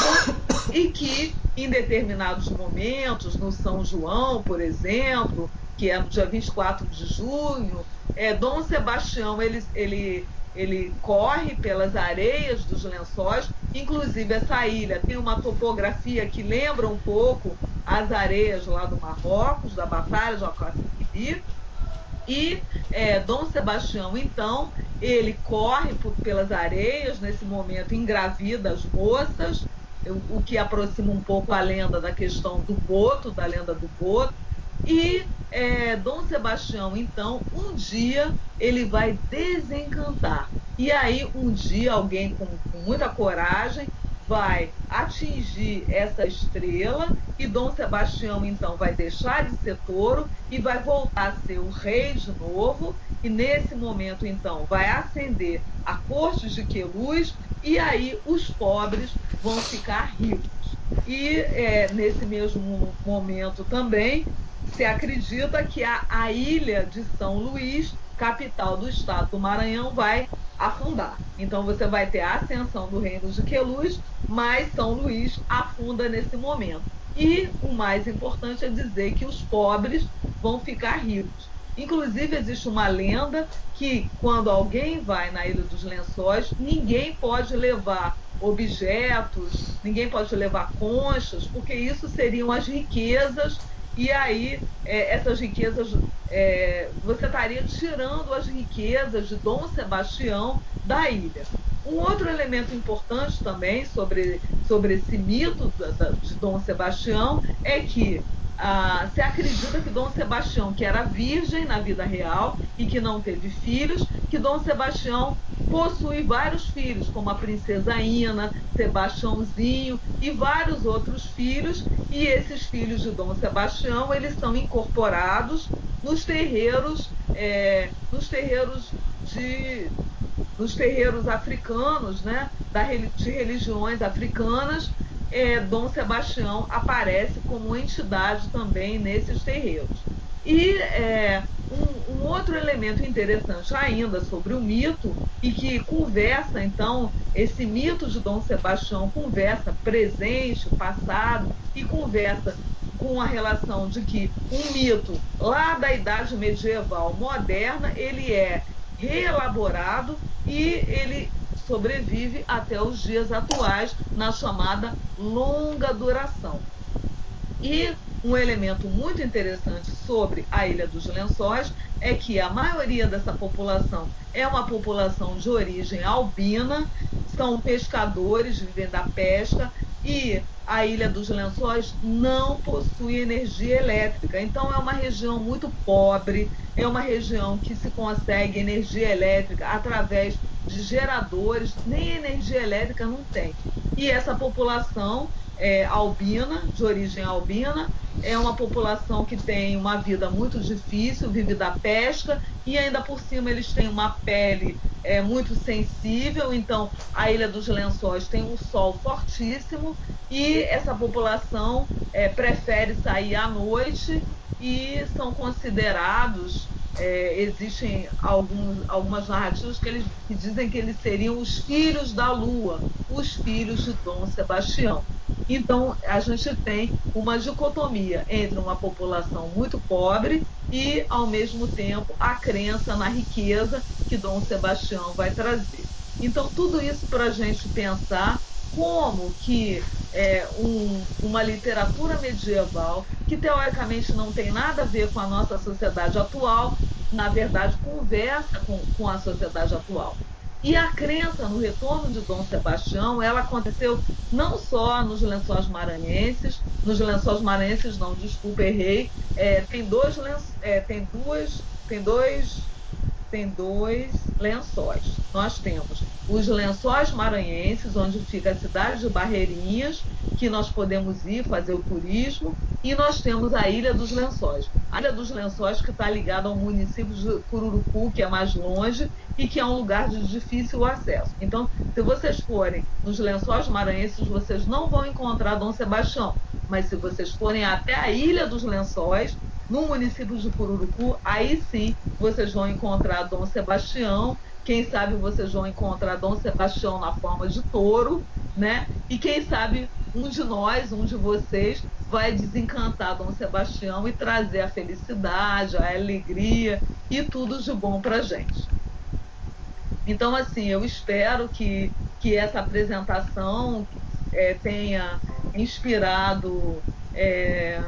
e que em determinados momentos, no São João, por exemplo, que é no dia 24 de junho, é, Dom Sebastião ele, ele, ele corre pelas areias dos lençóis, inclusive essa ilha tem uma topografia que lembra um pouco as areias lá do Marrocos, da Batalha de Alcaçiri, e é, Dom Sebastião, então, ele corre por, pelas areias, nesse momento engravida as moças, o, o que aproxima um pouco a lenda da questão do boto, da lenda do boto, e é, Dom Sebastião, então, um dia ele vai desencantar. E aí, um dia, alguém com, com muita coragem vai atingir essa estrela e Dom Sebastião então vai deixar de ser touro e vai voltar a ser o rei de novo e nesse momento então vai ascender a corte de Queluz e aí os pobres vão ficar ricos e é, nesse mesmo momento também se acredita que a, a ilha de São Luís capital do estado do Maranhão vai afundar então você vai ter a ascensão do reino de Queluz mas São Luís afunda nesse momento. E o mais importante é dizer que os pobres vão ficar ricos. Inclusive, existe uma lenda que, quando alguém vai na Ilha dos Lençóis, ninguém pode levar objetos, ninguém pode levar conchas, porque isso seriam as riquezas, e aí é, essas riquezas, é, você estaria tirando as riquezas de Dom Sebastião da ilha. Um outro elemento importante também sobre, sobre esse mito de Dom Sebastião é que ah, se acredita que Dom Sebastião, que era virgem na vida real e que não teve filhos, que Dom Sebastião possui vários filhos, como a princesa Ina, Sebastiãozinho e vários outros filhos, e esses filhos de Dom Sebastião, eles são incorporados nos terreiros, é, nos terreiros de, nos terreiros africanos, né, de religiões africanas, é, Dom Sebastião aparece como entidade também nesses terreiros. E é, um, um, outro elemento interessante ainda sobre o mito, e que conversa, então, esse mito de Dom Sebastião conversa presente, passado, e conversa com a relação de que um mito lá da Idade Medieval moderna, ele é reelaborado e ele sobrevive até os dias atuais na chamada longa duração. E um elemento muito interessante sobre a Ilha dos Lençóis é que a maioria dessa população é uma população de origem albina, são pescadores, vivem da pesca e a Ilha dos Lençóis não possui energia elétrica. Então é uma região muito pobre, é uma região que se consegue energia elétrica através de geradores, nem energia elétrica não tem. E essa população é, albina, de origem albina, é uma população que tem uma vida muito difícil, vive da pesca e ainda por cima eles têm uma pele é, muito sensível. Então, a Ilha dos Lençóis tem um sol fortíssimo e essa população é, prefere sair à noite e são considerados é, existem alguns, algumas narrativas que, eles, que dizem que eles seriam os filhos da lua, os filhos de Dom Sebastião. Então, a gente tem uma dicotomia entre uma população muito pobre e, ao mesmo tempo, a crença na riqueza que Dom Sebastião vai trazer. Então, tudo isso para a gente pensar como que é, um, uma literatura medieval, que teoricamente não tem nada a ver com a nossa sociedade atual, na verdade, conversa com, com a sociedade atual. E a crença no retorno de Dom Sebastião, ela aconteceu não só nos lençóis maranhenses, nos lençóis maranhenses não, desculpa, errei, é, tem dois é, tem duas, tem dois tem dois lençóis. Nós temos os lençóis maranhenses, onde fica a cidade de Barreirinhas, que nós podemos ir fazer o turismo, e nós temos a Ilha dos Lençóis. A Ilha dos Lençóis que está ligada ao município de Cururucu, que é mais longe e que é um lugar de difícil acesso. Então, se vocês forem nos Lençóis Maranhenses, vocês não vão encontrar Dom Sebastião, mas se vocês forem até a Ilha dos Lençóis, no município de Cururucu, aí sim vocês vão encontrar Dom Sebastião. Quem sabe vocês vão encontrar Dom Sebastião na forma de touro, né? E quem sabe um de nós, um de vocês, vai desencantar Dom Sebastião e trazer a felicidade, a alegria e tudo de bom para gente. Então, assim, eu espero que, que essa apresentação é, tenha inspirado é,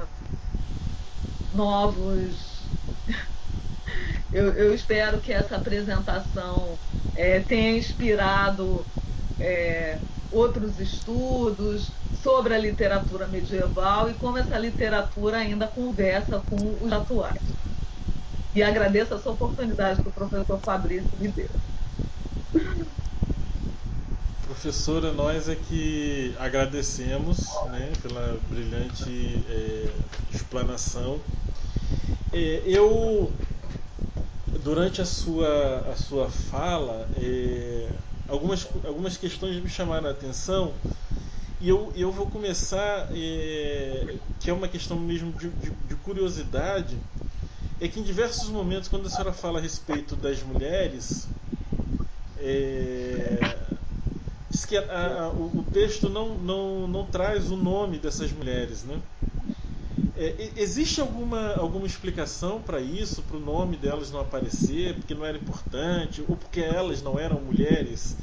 novos. Eu, eu, espero que essa apresentação é, tenha inspirado é, outros estudos sobre a literatura medieval e como essa literatura ainda conversa com os atuais. E agradeço essa oportunidade que o professor Fabrício me deu. Professora, nós é que agradecemos né, pela brilhante é, explanação. É, eu, durante a sua, a sua fala, é, algumas, algumas questões me chamaram a atenção e eu, eu vou começar, é, que é uma questão mesmo de, de, de curiosidade, é que em diversos momentos, quando a senhora fala a respeito das mulheres, é, diz que a, a, o, o, texto não, não, não traz o nome dessas mulheres, né? É, existe alguma, alguma explicação para isso, para o nome delas não aparecer, porque não era importante, ou porque elas não eram mulheres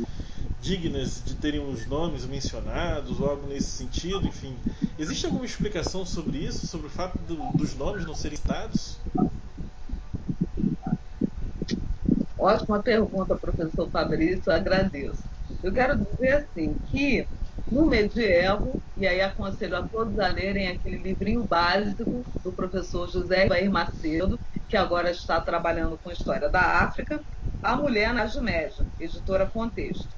dignas de terem os nomes mencionados, ou algo nesse sentido? Enfim, existe alguma explicação sobre isso, sobre o fato do, dos nomes não serem citados? Ótima pergunta, professor Fabrício, agradeço. Eu quero dizer assim que no medievo, e aí aconselho a todos a lerem aquele livrinho básico do professor José Ibair Macedo, que agora está trabalhando com história da África, A Mulher na Média, editora Contexto.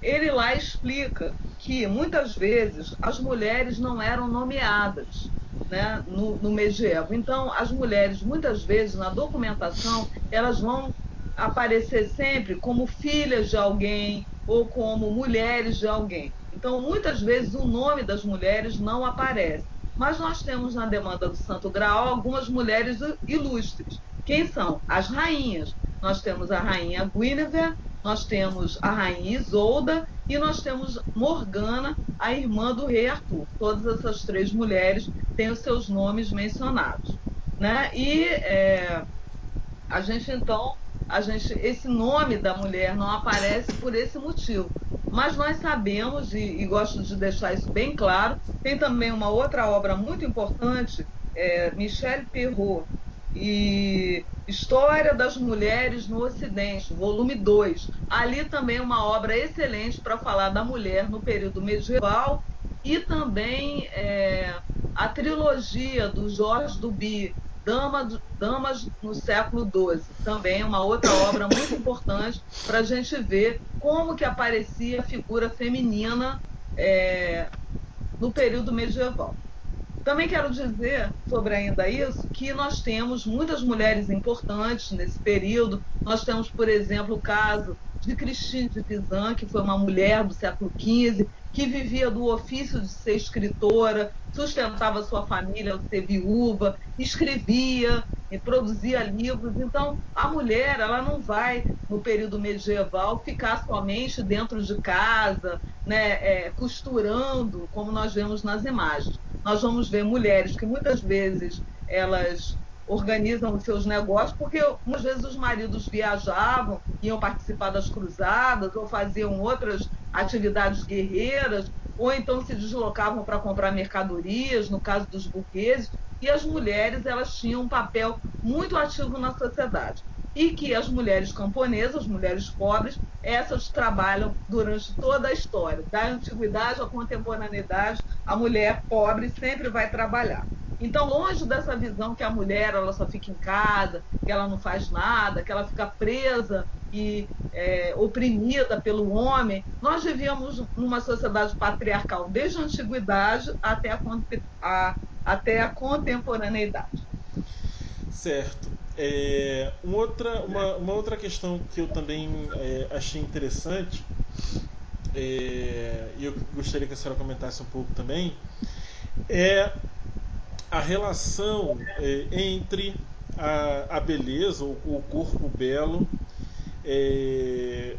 Ele lá explica que muitas vezes as mulheres não eram nomeadas né, no, no medievo. Então, as mulheres, muitas vezes, na documentação, elas vão aparecer sempre como filhas de alguém ou como mulheres de alguém. Então, muitas vezes, o nome das mulheres não aparece. Mas nós temos na demanda do Santo Graal algumas mulheres ilustres. Quem são? As rainhas. Nós temos a rainha Guinevere, nós temos a rainha Isolda e nós temos Morgana, a irmã do rei Arthur. Todas essas três mulheres têm os seus nomes mencionados. Né? E é, a gente, então, a gente, esse nome da mulher não aparece por esse motivo. Mas nós sabemos, e, e gosto de deixar isso bem claro, tem também uma outra obra muito importante, é, Michel Perrault, e História das Mulheres no Ocidente, volume 2. Ali também uma obra excelente para falar da mulher no período medieval e também é, a trilogia do Georges Duby, Damas, Damas no século XII, também uma outra obra muito importante para a gente ver como que aparecia a figura feminina é, no período medieval. Também quero dizer sobre ainda isso que nós temos muitas mulheres importantes nesse período. Nós temos, por exemplo, o caso de Christine de Pizan, que foi uma mulher do século XV, que vivia do ofício de ser escritora, sustentava sua família ao ser viúva, escrevia e produzia livros. Então, a mulher, ela não vai, no período medieval, ficar somente dentro de casa, né, é, costurando, como nós vemos nas imagens. Nós vamos ver mulheres que muitas vezes elas organizam os seus negócios, porque muitas vezes os maridos viajavam, iam participar das cruzadas ou faziam outras atividades guerreiras, ou então se deslocavam para comprar mercadorias, no caso dos burgueses, e as mulheres elas tinham um papel muito ativo na sociedade. E que as mulheres camponesas, as mulheres pobres, essas trabalham durante toda a história, da antiguidade à contemporaneidade, a mulher pobre sempre vai trabalhar. Então, longe dessa visão que a mulher ela só fica em casa, que ela não faz nada, que ela fica presa e é, oprimida pelo homem, nós vivíamos numa sociedade patriarcal desde a antiguidade até a, a até a contemporaneidade. Certo. É, uma, outra, uma, uma, outra questão que eu também é, achei interessante, é, e eu gostaria que a senhora comentasse um pouco também, é a relação é, entre a, a beleza, o, o corpo belo, é,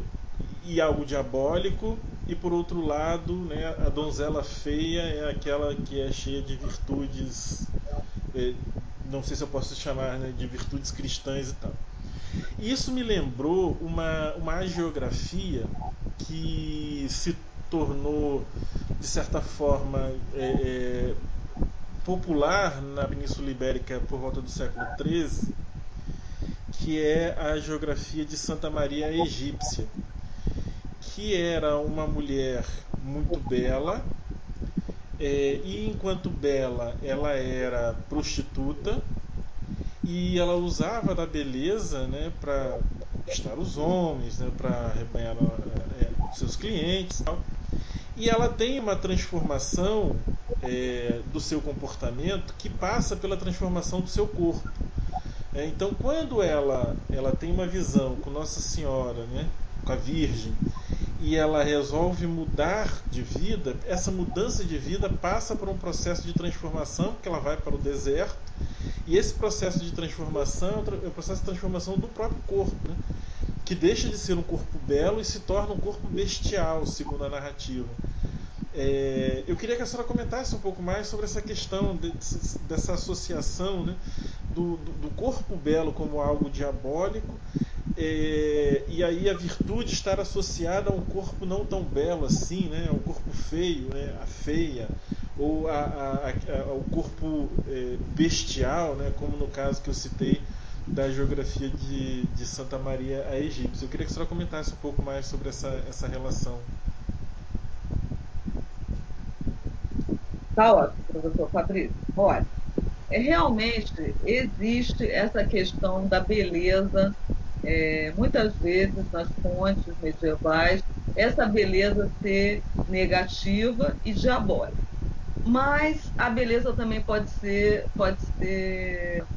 e algo diabólico, e por outro lado, né, a donzela feia é aquela que é cheia de virtudes, é, não sei se eu posso chamar né, de virtudes cristãs e tal. E isso me lembrou uma, uma geografia que se tornou, de certa forma, é, é, popular na Península Ibérica por volta do século XIII, que é a geografia de Santa Maria Egípcia que era uma mulher muito bela, é, e enquanto bela ela era prostituta e ela usava da beleza né, para conquistar os homens, né, para arrebanhar é, seus clientes. Tal. E ela tem uma transformação é, do seu comportamento que passa pela transformação do seu corpo. É, então, quando ela, ela tem uma visão com Nossa Senhora, né, com a Virgem, e ela resolve mudar de vida, essa mudança de vida passa por um processo de transformação, que ela vai para o deserto, e esse processo de transformação é o processo de transformação do próprio corpo, né? que deixa de ser um corpo belo e se torna um corpo bestial, segundo a narrativa. É, eu queria que a senhora comentasse um pouco mais sobre essa questão de, dessa associação né, do, do, do corpo belo como algo diabólico é, e aí a virtude estar associada a um corpo não tão belo assim, né? Um corpo feio, né? A feia ou a, a, a, ao corpo é, bestial, né? Como no caso que eu citei da geografia de, de Santa Maria a egípcia. Eu queria que a senhora comentasse um pouco mais sobre essa, essa relação. Tá ótimo, professor Fabrício. Olha, é, realmente existe essa questão da beleza é, muitas vezes nas fontes medievais, essa beleza ser negativa e diabólica. Mas a beleza também pode ser, pode ser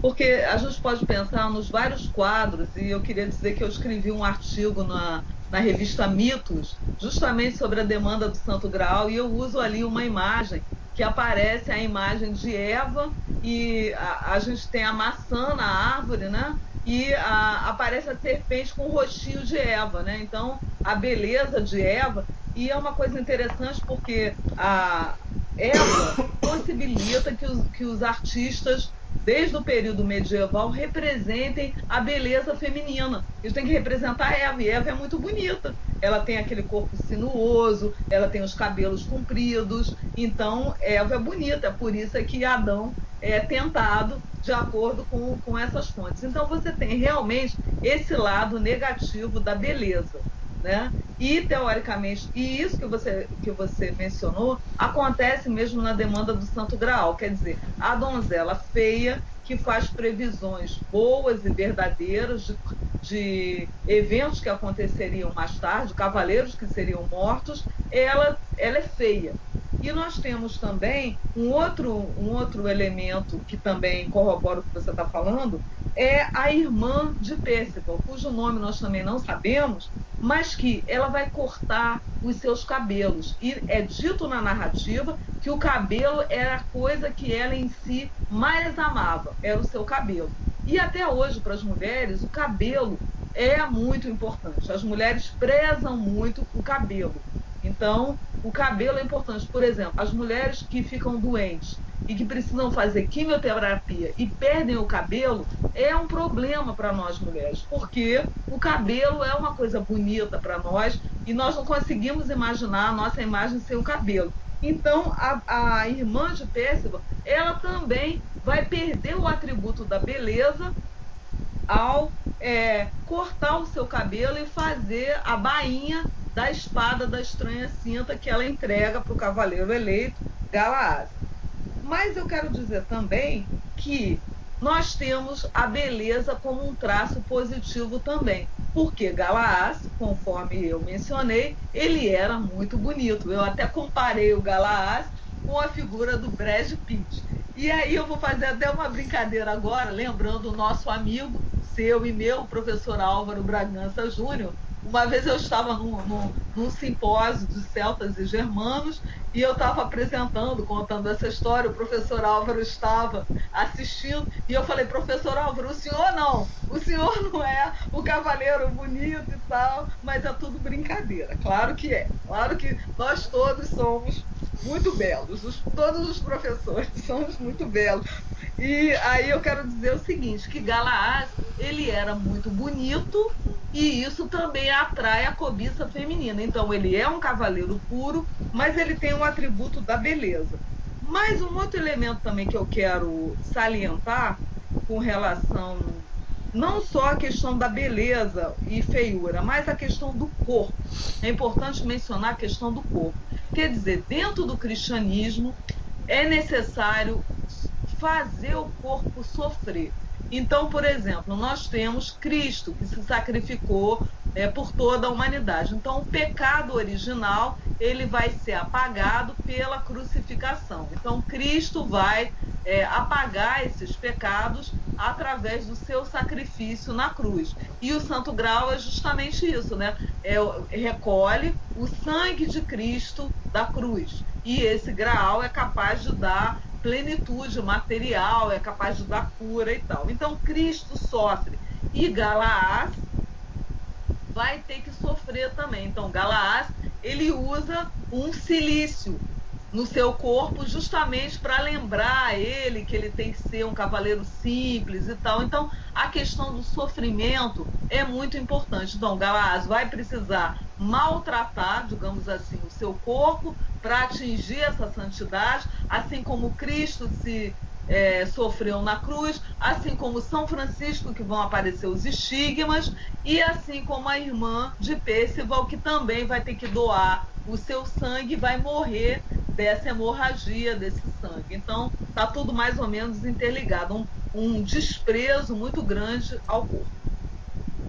porque a gente pode pensar nos vários quadros, e eu queria dizer que eu escrevi um artigo na, na revista Mitos, justamente sobre a demanda do Santo Graal, e eu uso ali uma imagem que aparece a imagem de Eva, e a, a gente tem a maçã na árvore, né? E a, aparece a serpente com o rostinho de Eva, né? Então, a beleza de Eva, e é uma coisa interessante porque a Eva possibilita que os, que os artistas, desde o período medieval, representem a beleza feminina. Eles têm que representar Eva, e Eva é muito bonita. Ela tem aquele corpo sinuoso, ela tem os cabelos compridos, então Eva é bonita, por isso é que Adão é tentado de acordo com, com essas fontes. Então, você tem realmente esse lado negativo da beleza. Né? E teoricamente, e isso que você, que você mencionou, acontece mesmo na demanda do Santo Graal, quer dizer, a donzela feia que faz previsões boas e verdadeiras de, de eventos que aconteceriam mais tarde, cavaleiros que seriam mortos, ela, ela é feia. E nós temos também um outro, um outro elemento que também corrobora o que você está falando, é a irmã de Pérsico, cujo nome nós também não sabemos, mas que ela vai cortar os seus cabelos. E é dito na narrativa que o cabelo era a coisa que ela em si mais amava, era o seu cabelo. E até hoje, para as mulheres, o cabelo é muito importante. As mulheres prezam muito o cabelo. Então, o cabelo é importante. Por exemplo, as mulheres que ficam doentes e que precisam fazer quimioterapia e perdem o cabelo, é um problema para nós mulheres, porque o cabelo é uma coisa bonita para nós e nós não conseguimos imaginar a nossa imagem sem o cabelo. Então, a, a irmã de Pérsico, ela também vai perder o atributo da beleza ao é, cortar o seu cabelo e fazer a bainha da espada da estranha cinta que ela entrega para o cavaleiro eleito Galaad. mas eu quero dizer também que nós temos a beleza como um traço positivo também. Porque Galaás, conforme eu mencionei, ele era muito bonito. Eu até comparei o Galaás com a figura do Brad Pitt. E aí eu vou fazer até uma brincadeira agora, lembrando o nosso amigo, seu e meu, professor Álvaro Bragança Júnior, uma vez eu estava num, num, num simpósio de celtas e germanos e eu estava apresentando, contando essa história, o professor Álvaro estava assistindo e eu falei, professor Álvaro, o senhor não, o senhor não é o cavaleiro bonito e tal, mas é tudo brincadeira. Claro que é, claro que nós todos somos muito belos, os, todos os professores somos muito belos. E aí eu quero dizer o seguinte, que Galaás, ele era muito bonito, e isso também atrai a cobiça feminina. Então, ele é um cavaleiro puro, mas ele tem um atributo da beleza. Mas um outro elemento também que eu quero salientar com relação não só a questão da beleza e feiura, mas a questão do corpo. É importante mencionar a questão do corpo. Quer dizer, dentro do cristianismo é necessário fazer o corpo sofrer. Então, por exemplo, nós temos Cristo que se sacrificou é, por toda a humanidade. Então, o pecado original ele vai ser apagado pela crucificação. Então, Cristo vai é, apagar esses pecados através do seu sacrifício na cruz. E o Santo Grau é justamente isso, né? É, recolhe o sangue de Cristo da cruz. E esse grau é capaz de dar plenitude material, é capaz de dar cura e tal. Então Cristo sofre e Galaás vai ter que sofrer também. Então Galaás ele usa um silício no seu corpo justamente para lembrar a ele que ele tem que ser um cavaleiro simples e tal. Então a questão do sofrimento é muito importante. Então Galaás vai precisar maltratar, digamos assim, o seu corpo para atingir essa santidade, assim como Cristo se é, sofreu na cruz, assim como São Francisco, que vão aparecer os estigmas, e assim como a irmã de Percival, que também vai ter que doar o seu sangue, vai morrer dessa hemorragia desse sangue. Então, está tudo mais ou menos interligado, um, um desprezo muito grande ao corpo,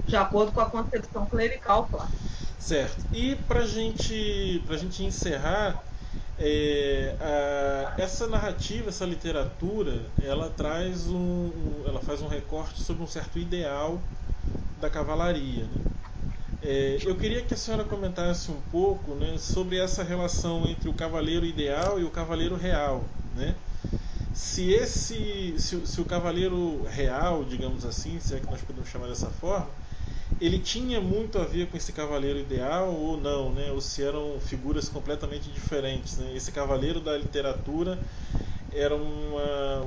de acordo com a concepção clerical, claro. Certo. E para gente, a gente encerrar, é, a, essa narrativa, essa literatura, ela traz um, ela faz um recorte sobre um certo ideal da cavalaria. Né? É, eu queria que a senhora comentasse um pouco né, sobre essa relação entre o cavaleiro ideal e o cavaleiro real. Né? Se esse, se, se o cavaleiro real, digamos assim, se é que nós podemos chamar dessa forma, ele tinha muito a ver com esse cavaleiro ideal ou não, né? Ou se eram figuras completamente diferentes, né? Esse cavaleiro da literatura era uma,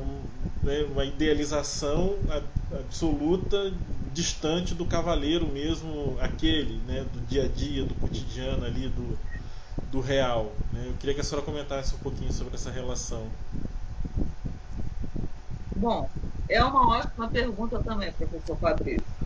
né, uma idealização absoluta, distante do cavaleiro mesmo, aquele, né? Do dia a dia, do cotidiano ali, do, do real. Né? Eu queria que a senhora comentasse um pouquinho sobre essa relação. Bom, é uma ótima pergunta também, professor Fabrício.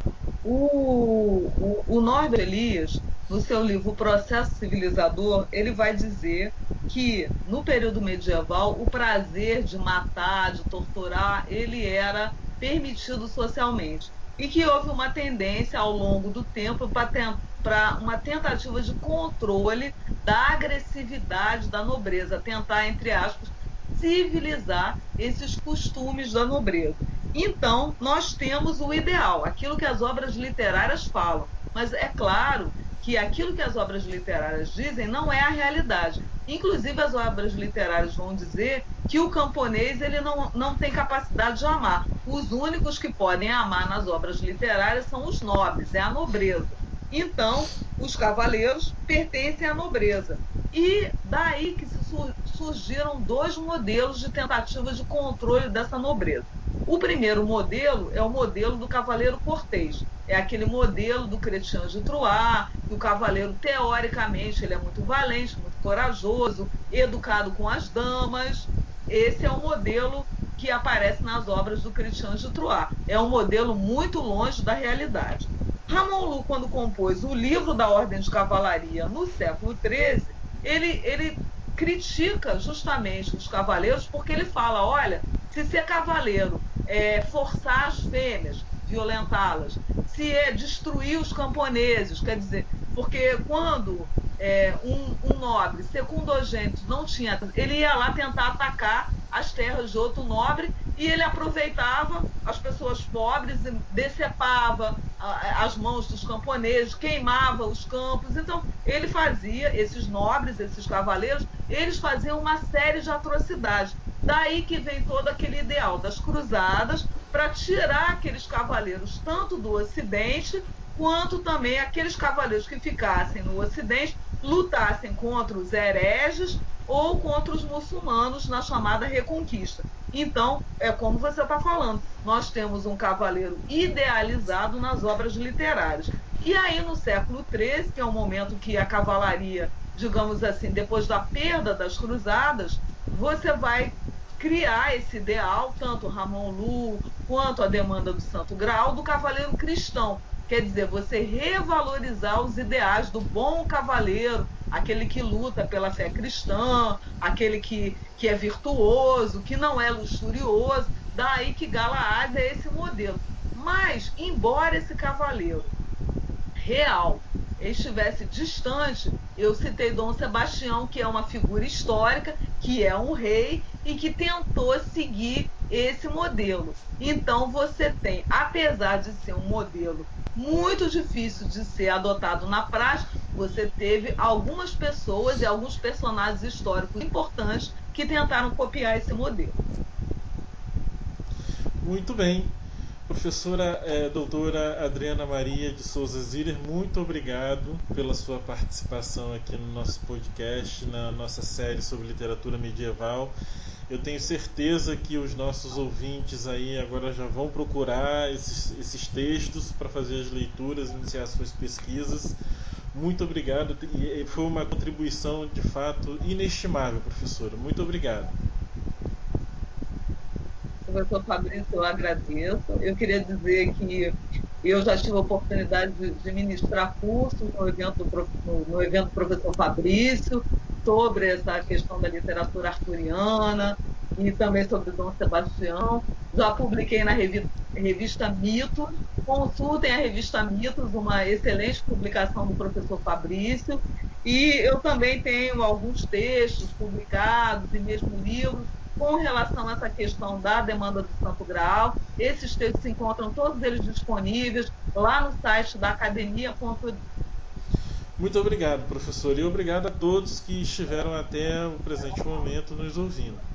O, o, o Norbert Elias, no seu livro Processo Civilizador, ele vai dizer que no período medieval o prazer de matar, de torturar, ele era permitido socialmente e que houve uma tendência ao longo do tempo para uma tentativa de controle da agressividade da nobreza, tentar entre aspas civilizar esses costumes da nobreza. Então, nós temos o ideal, aquilo que as obras literárias falam. Mas é claro que aquilo que as obras literárias dizem não é a realidade. Inclusive, as obras literárias vão dizer que o camponês ele não, não tem capacidade de amar. Os únicos que podem amar nas obras literárias são os nobres, é a nobreza. Então, os cavaleiros pertencem à nobreza. E daí que surgiram dois modelos de tentativa de controle dessa nobreza. O primeiro modelo é o modelo do cavaleiro cortês. É aquele modelo do Chrétien de Troyes, que o cavaleiro, teoricamente, ele é muito valente, muito corajoso, educado com as damas. Esse é o modelo que aparece nas obras do Chrétien de Troyes. É um modelo muito longe da realidade. Ramon Lu, quando compôs o livro da Ordem de Cavalaria no século XIII, ele, ele critica justamente os cavaleiros porque ele fala: olha, se ser cavaleiro é forçar as fêmeas, violentá-las, se é destruir os camponeses, quer dizer, porque quando é, um, um, nobre secundogente não tinha, ele ia lá tentar atacar as terras de outro nobre e ele aproveitava as pessoas pobres e decepava as mãos dos camponeses, queimava os campos. Então, ele fazia, esses nobres, esses cavaleiros, eles faziam uma série de atrocidades. Daí que vem todo aquele ideal das cruzadas para tirar aqueles cavaleiros tanto do Ocidente quanto também aqueles cavaleiros que ficassem no Ocidente lutassem contra os hereges ou contra os muçulmanos na chamada Reconquista. Então, é como você está falando, nós temos um cavaleiro idealizado nas obras literárias. E aí, no século XIII, que é o momento que a cavalaria, digamos assim, depois da perda das cruzadas, você vai criar esse ideal, tanto Ramon Lu quanto a demanda do Santo Graal, do cavaleiro cristão. Quer dizer, você revalorizar os ideais do bom cavaleiro, aquele que luta pela fé cristã, aquele que, que é virtuoso, que não é luxurioso. Daí que Galaad é esse modelo. Mas, embora esse cavaleiro real estivesse distante, eu citei Dom Sebastião, que é uma figura histórica, que é um rei e que tentou seguir esse modelo. Então você tem, apesar de ser um modelo muito difícil de ser adotado na prática, você teve algumas pessoas e alguns personagens históricos importantes que tentaram copiar esse modelo. Muito bem. Professora é, doutora Adriana Maria de Souza Ziller, muito obrigado pela sua participação aqui no nosso podcast, na nossa série sobre literatura medieval. Eu tenho certeza que os nossos ouvintes aí agora já vão procurar esses, esses textos para fazer as leituras, iniciar suas pesquisas. Muito obrigado. E foi uma contribuição de fato inestimável, professora. Muito obrigado. Professor Fabrício, eu agradeço. Eu queria dizer que eu já tive a oportunidade de, de ministrar cursos no evento, no, no evento Professor Fabrício sobre essa questão da literatura arturiana e também sobre Dom Sebastião. Já publiquei na revista, revista Mitos. Consultem a revista Mitos, uma excelente publicação do professor Fabrício. E eu também tenho alguns textos publicados e mesmo livros com relação a essa questão da demanda do Santo Graal. Esses textos se encontram todos eles disponíveis lá no site da academia. Muito obrigado, professor, e obrigado a todos que estiveram até o presente momento nos ouvindo.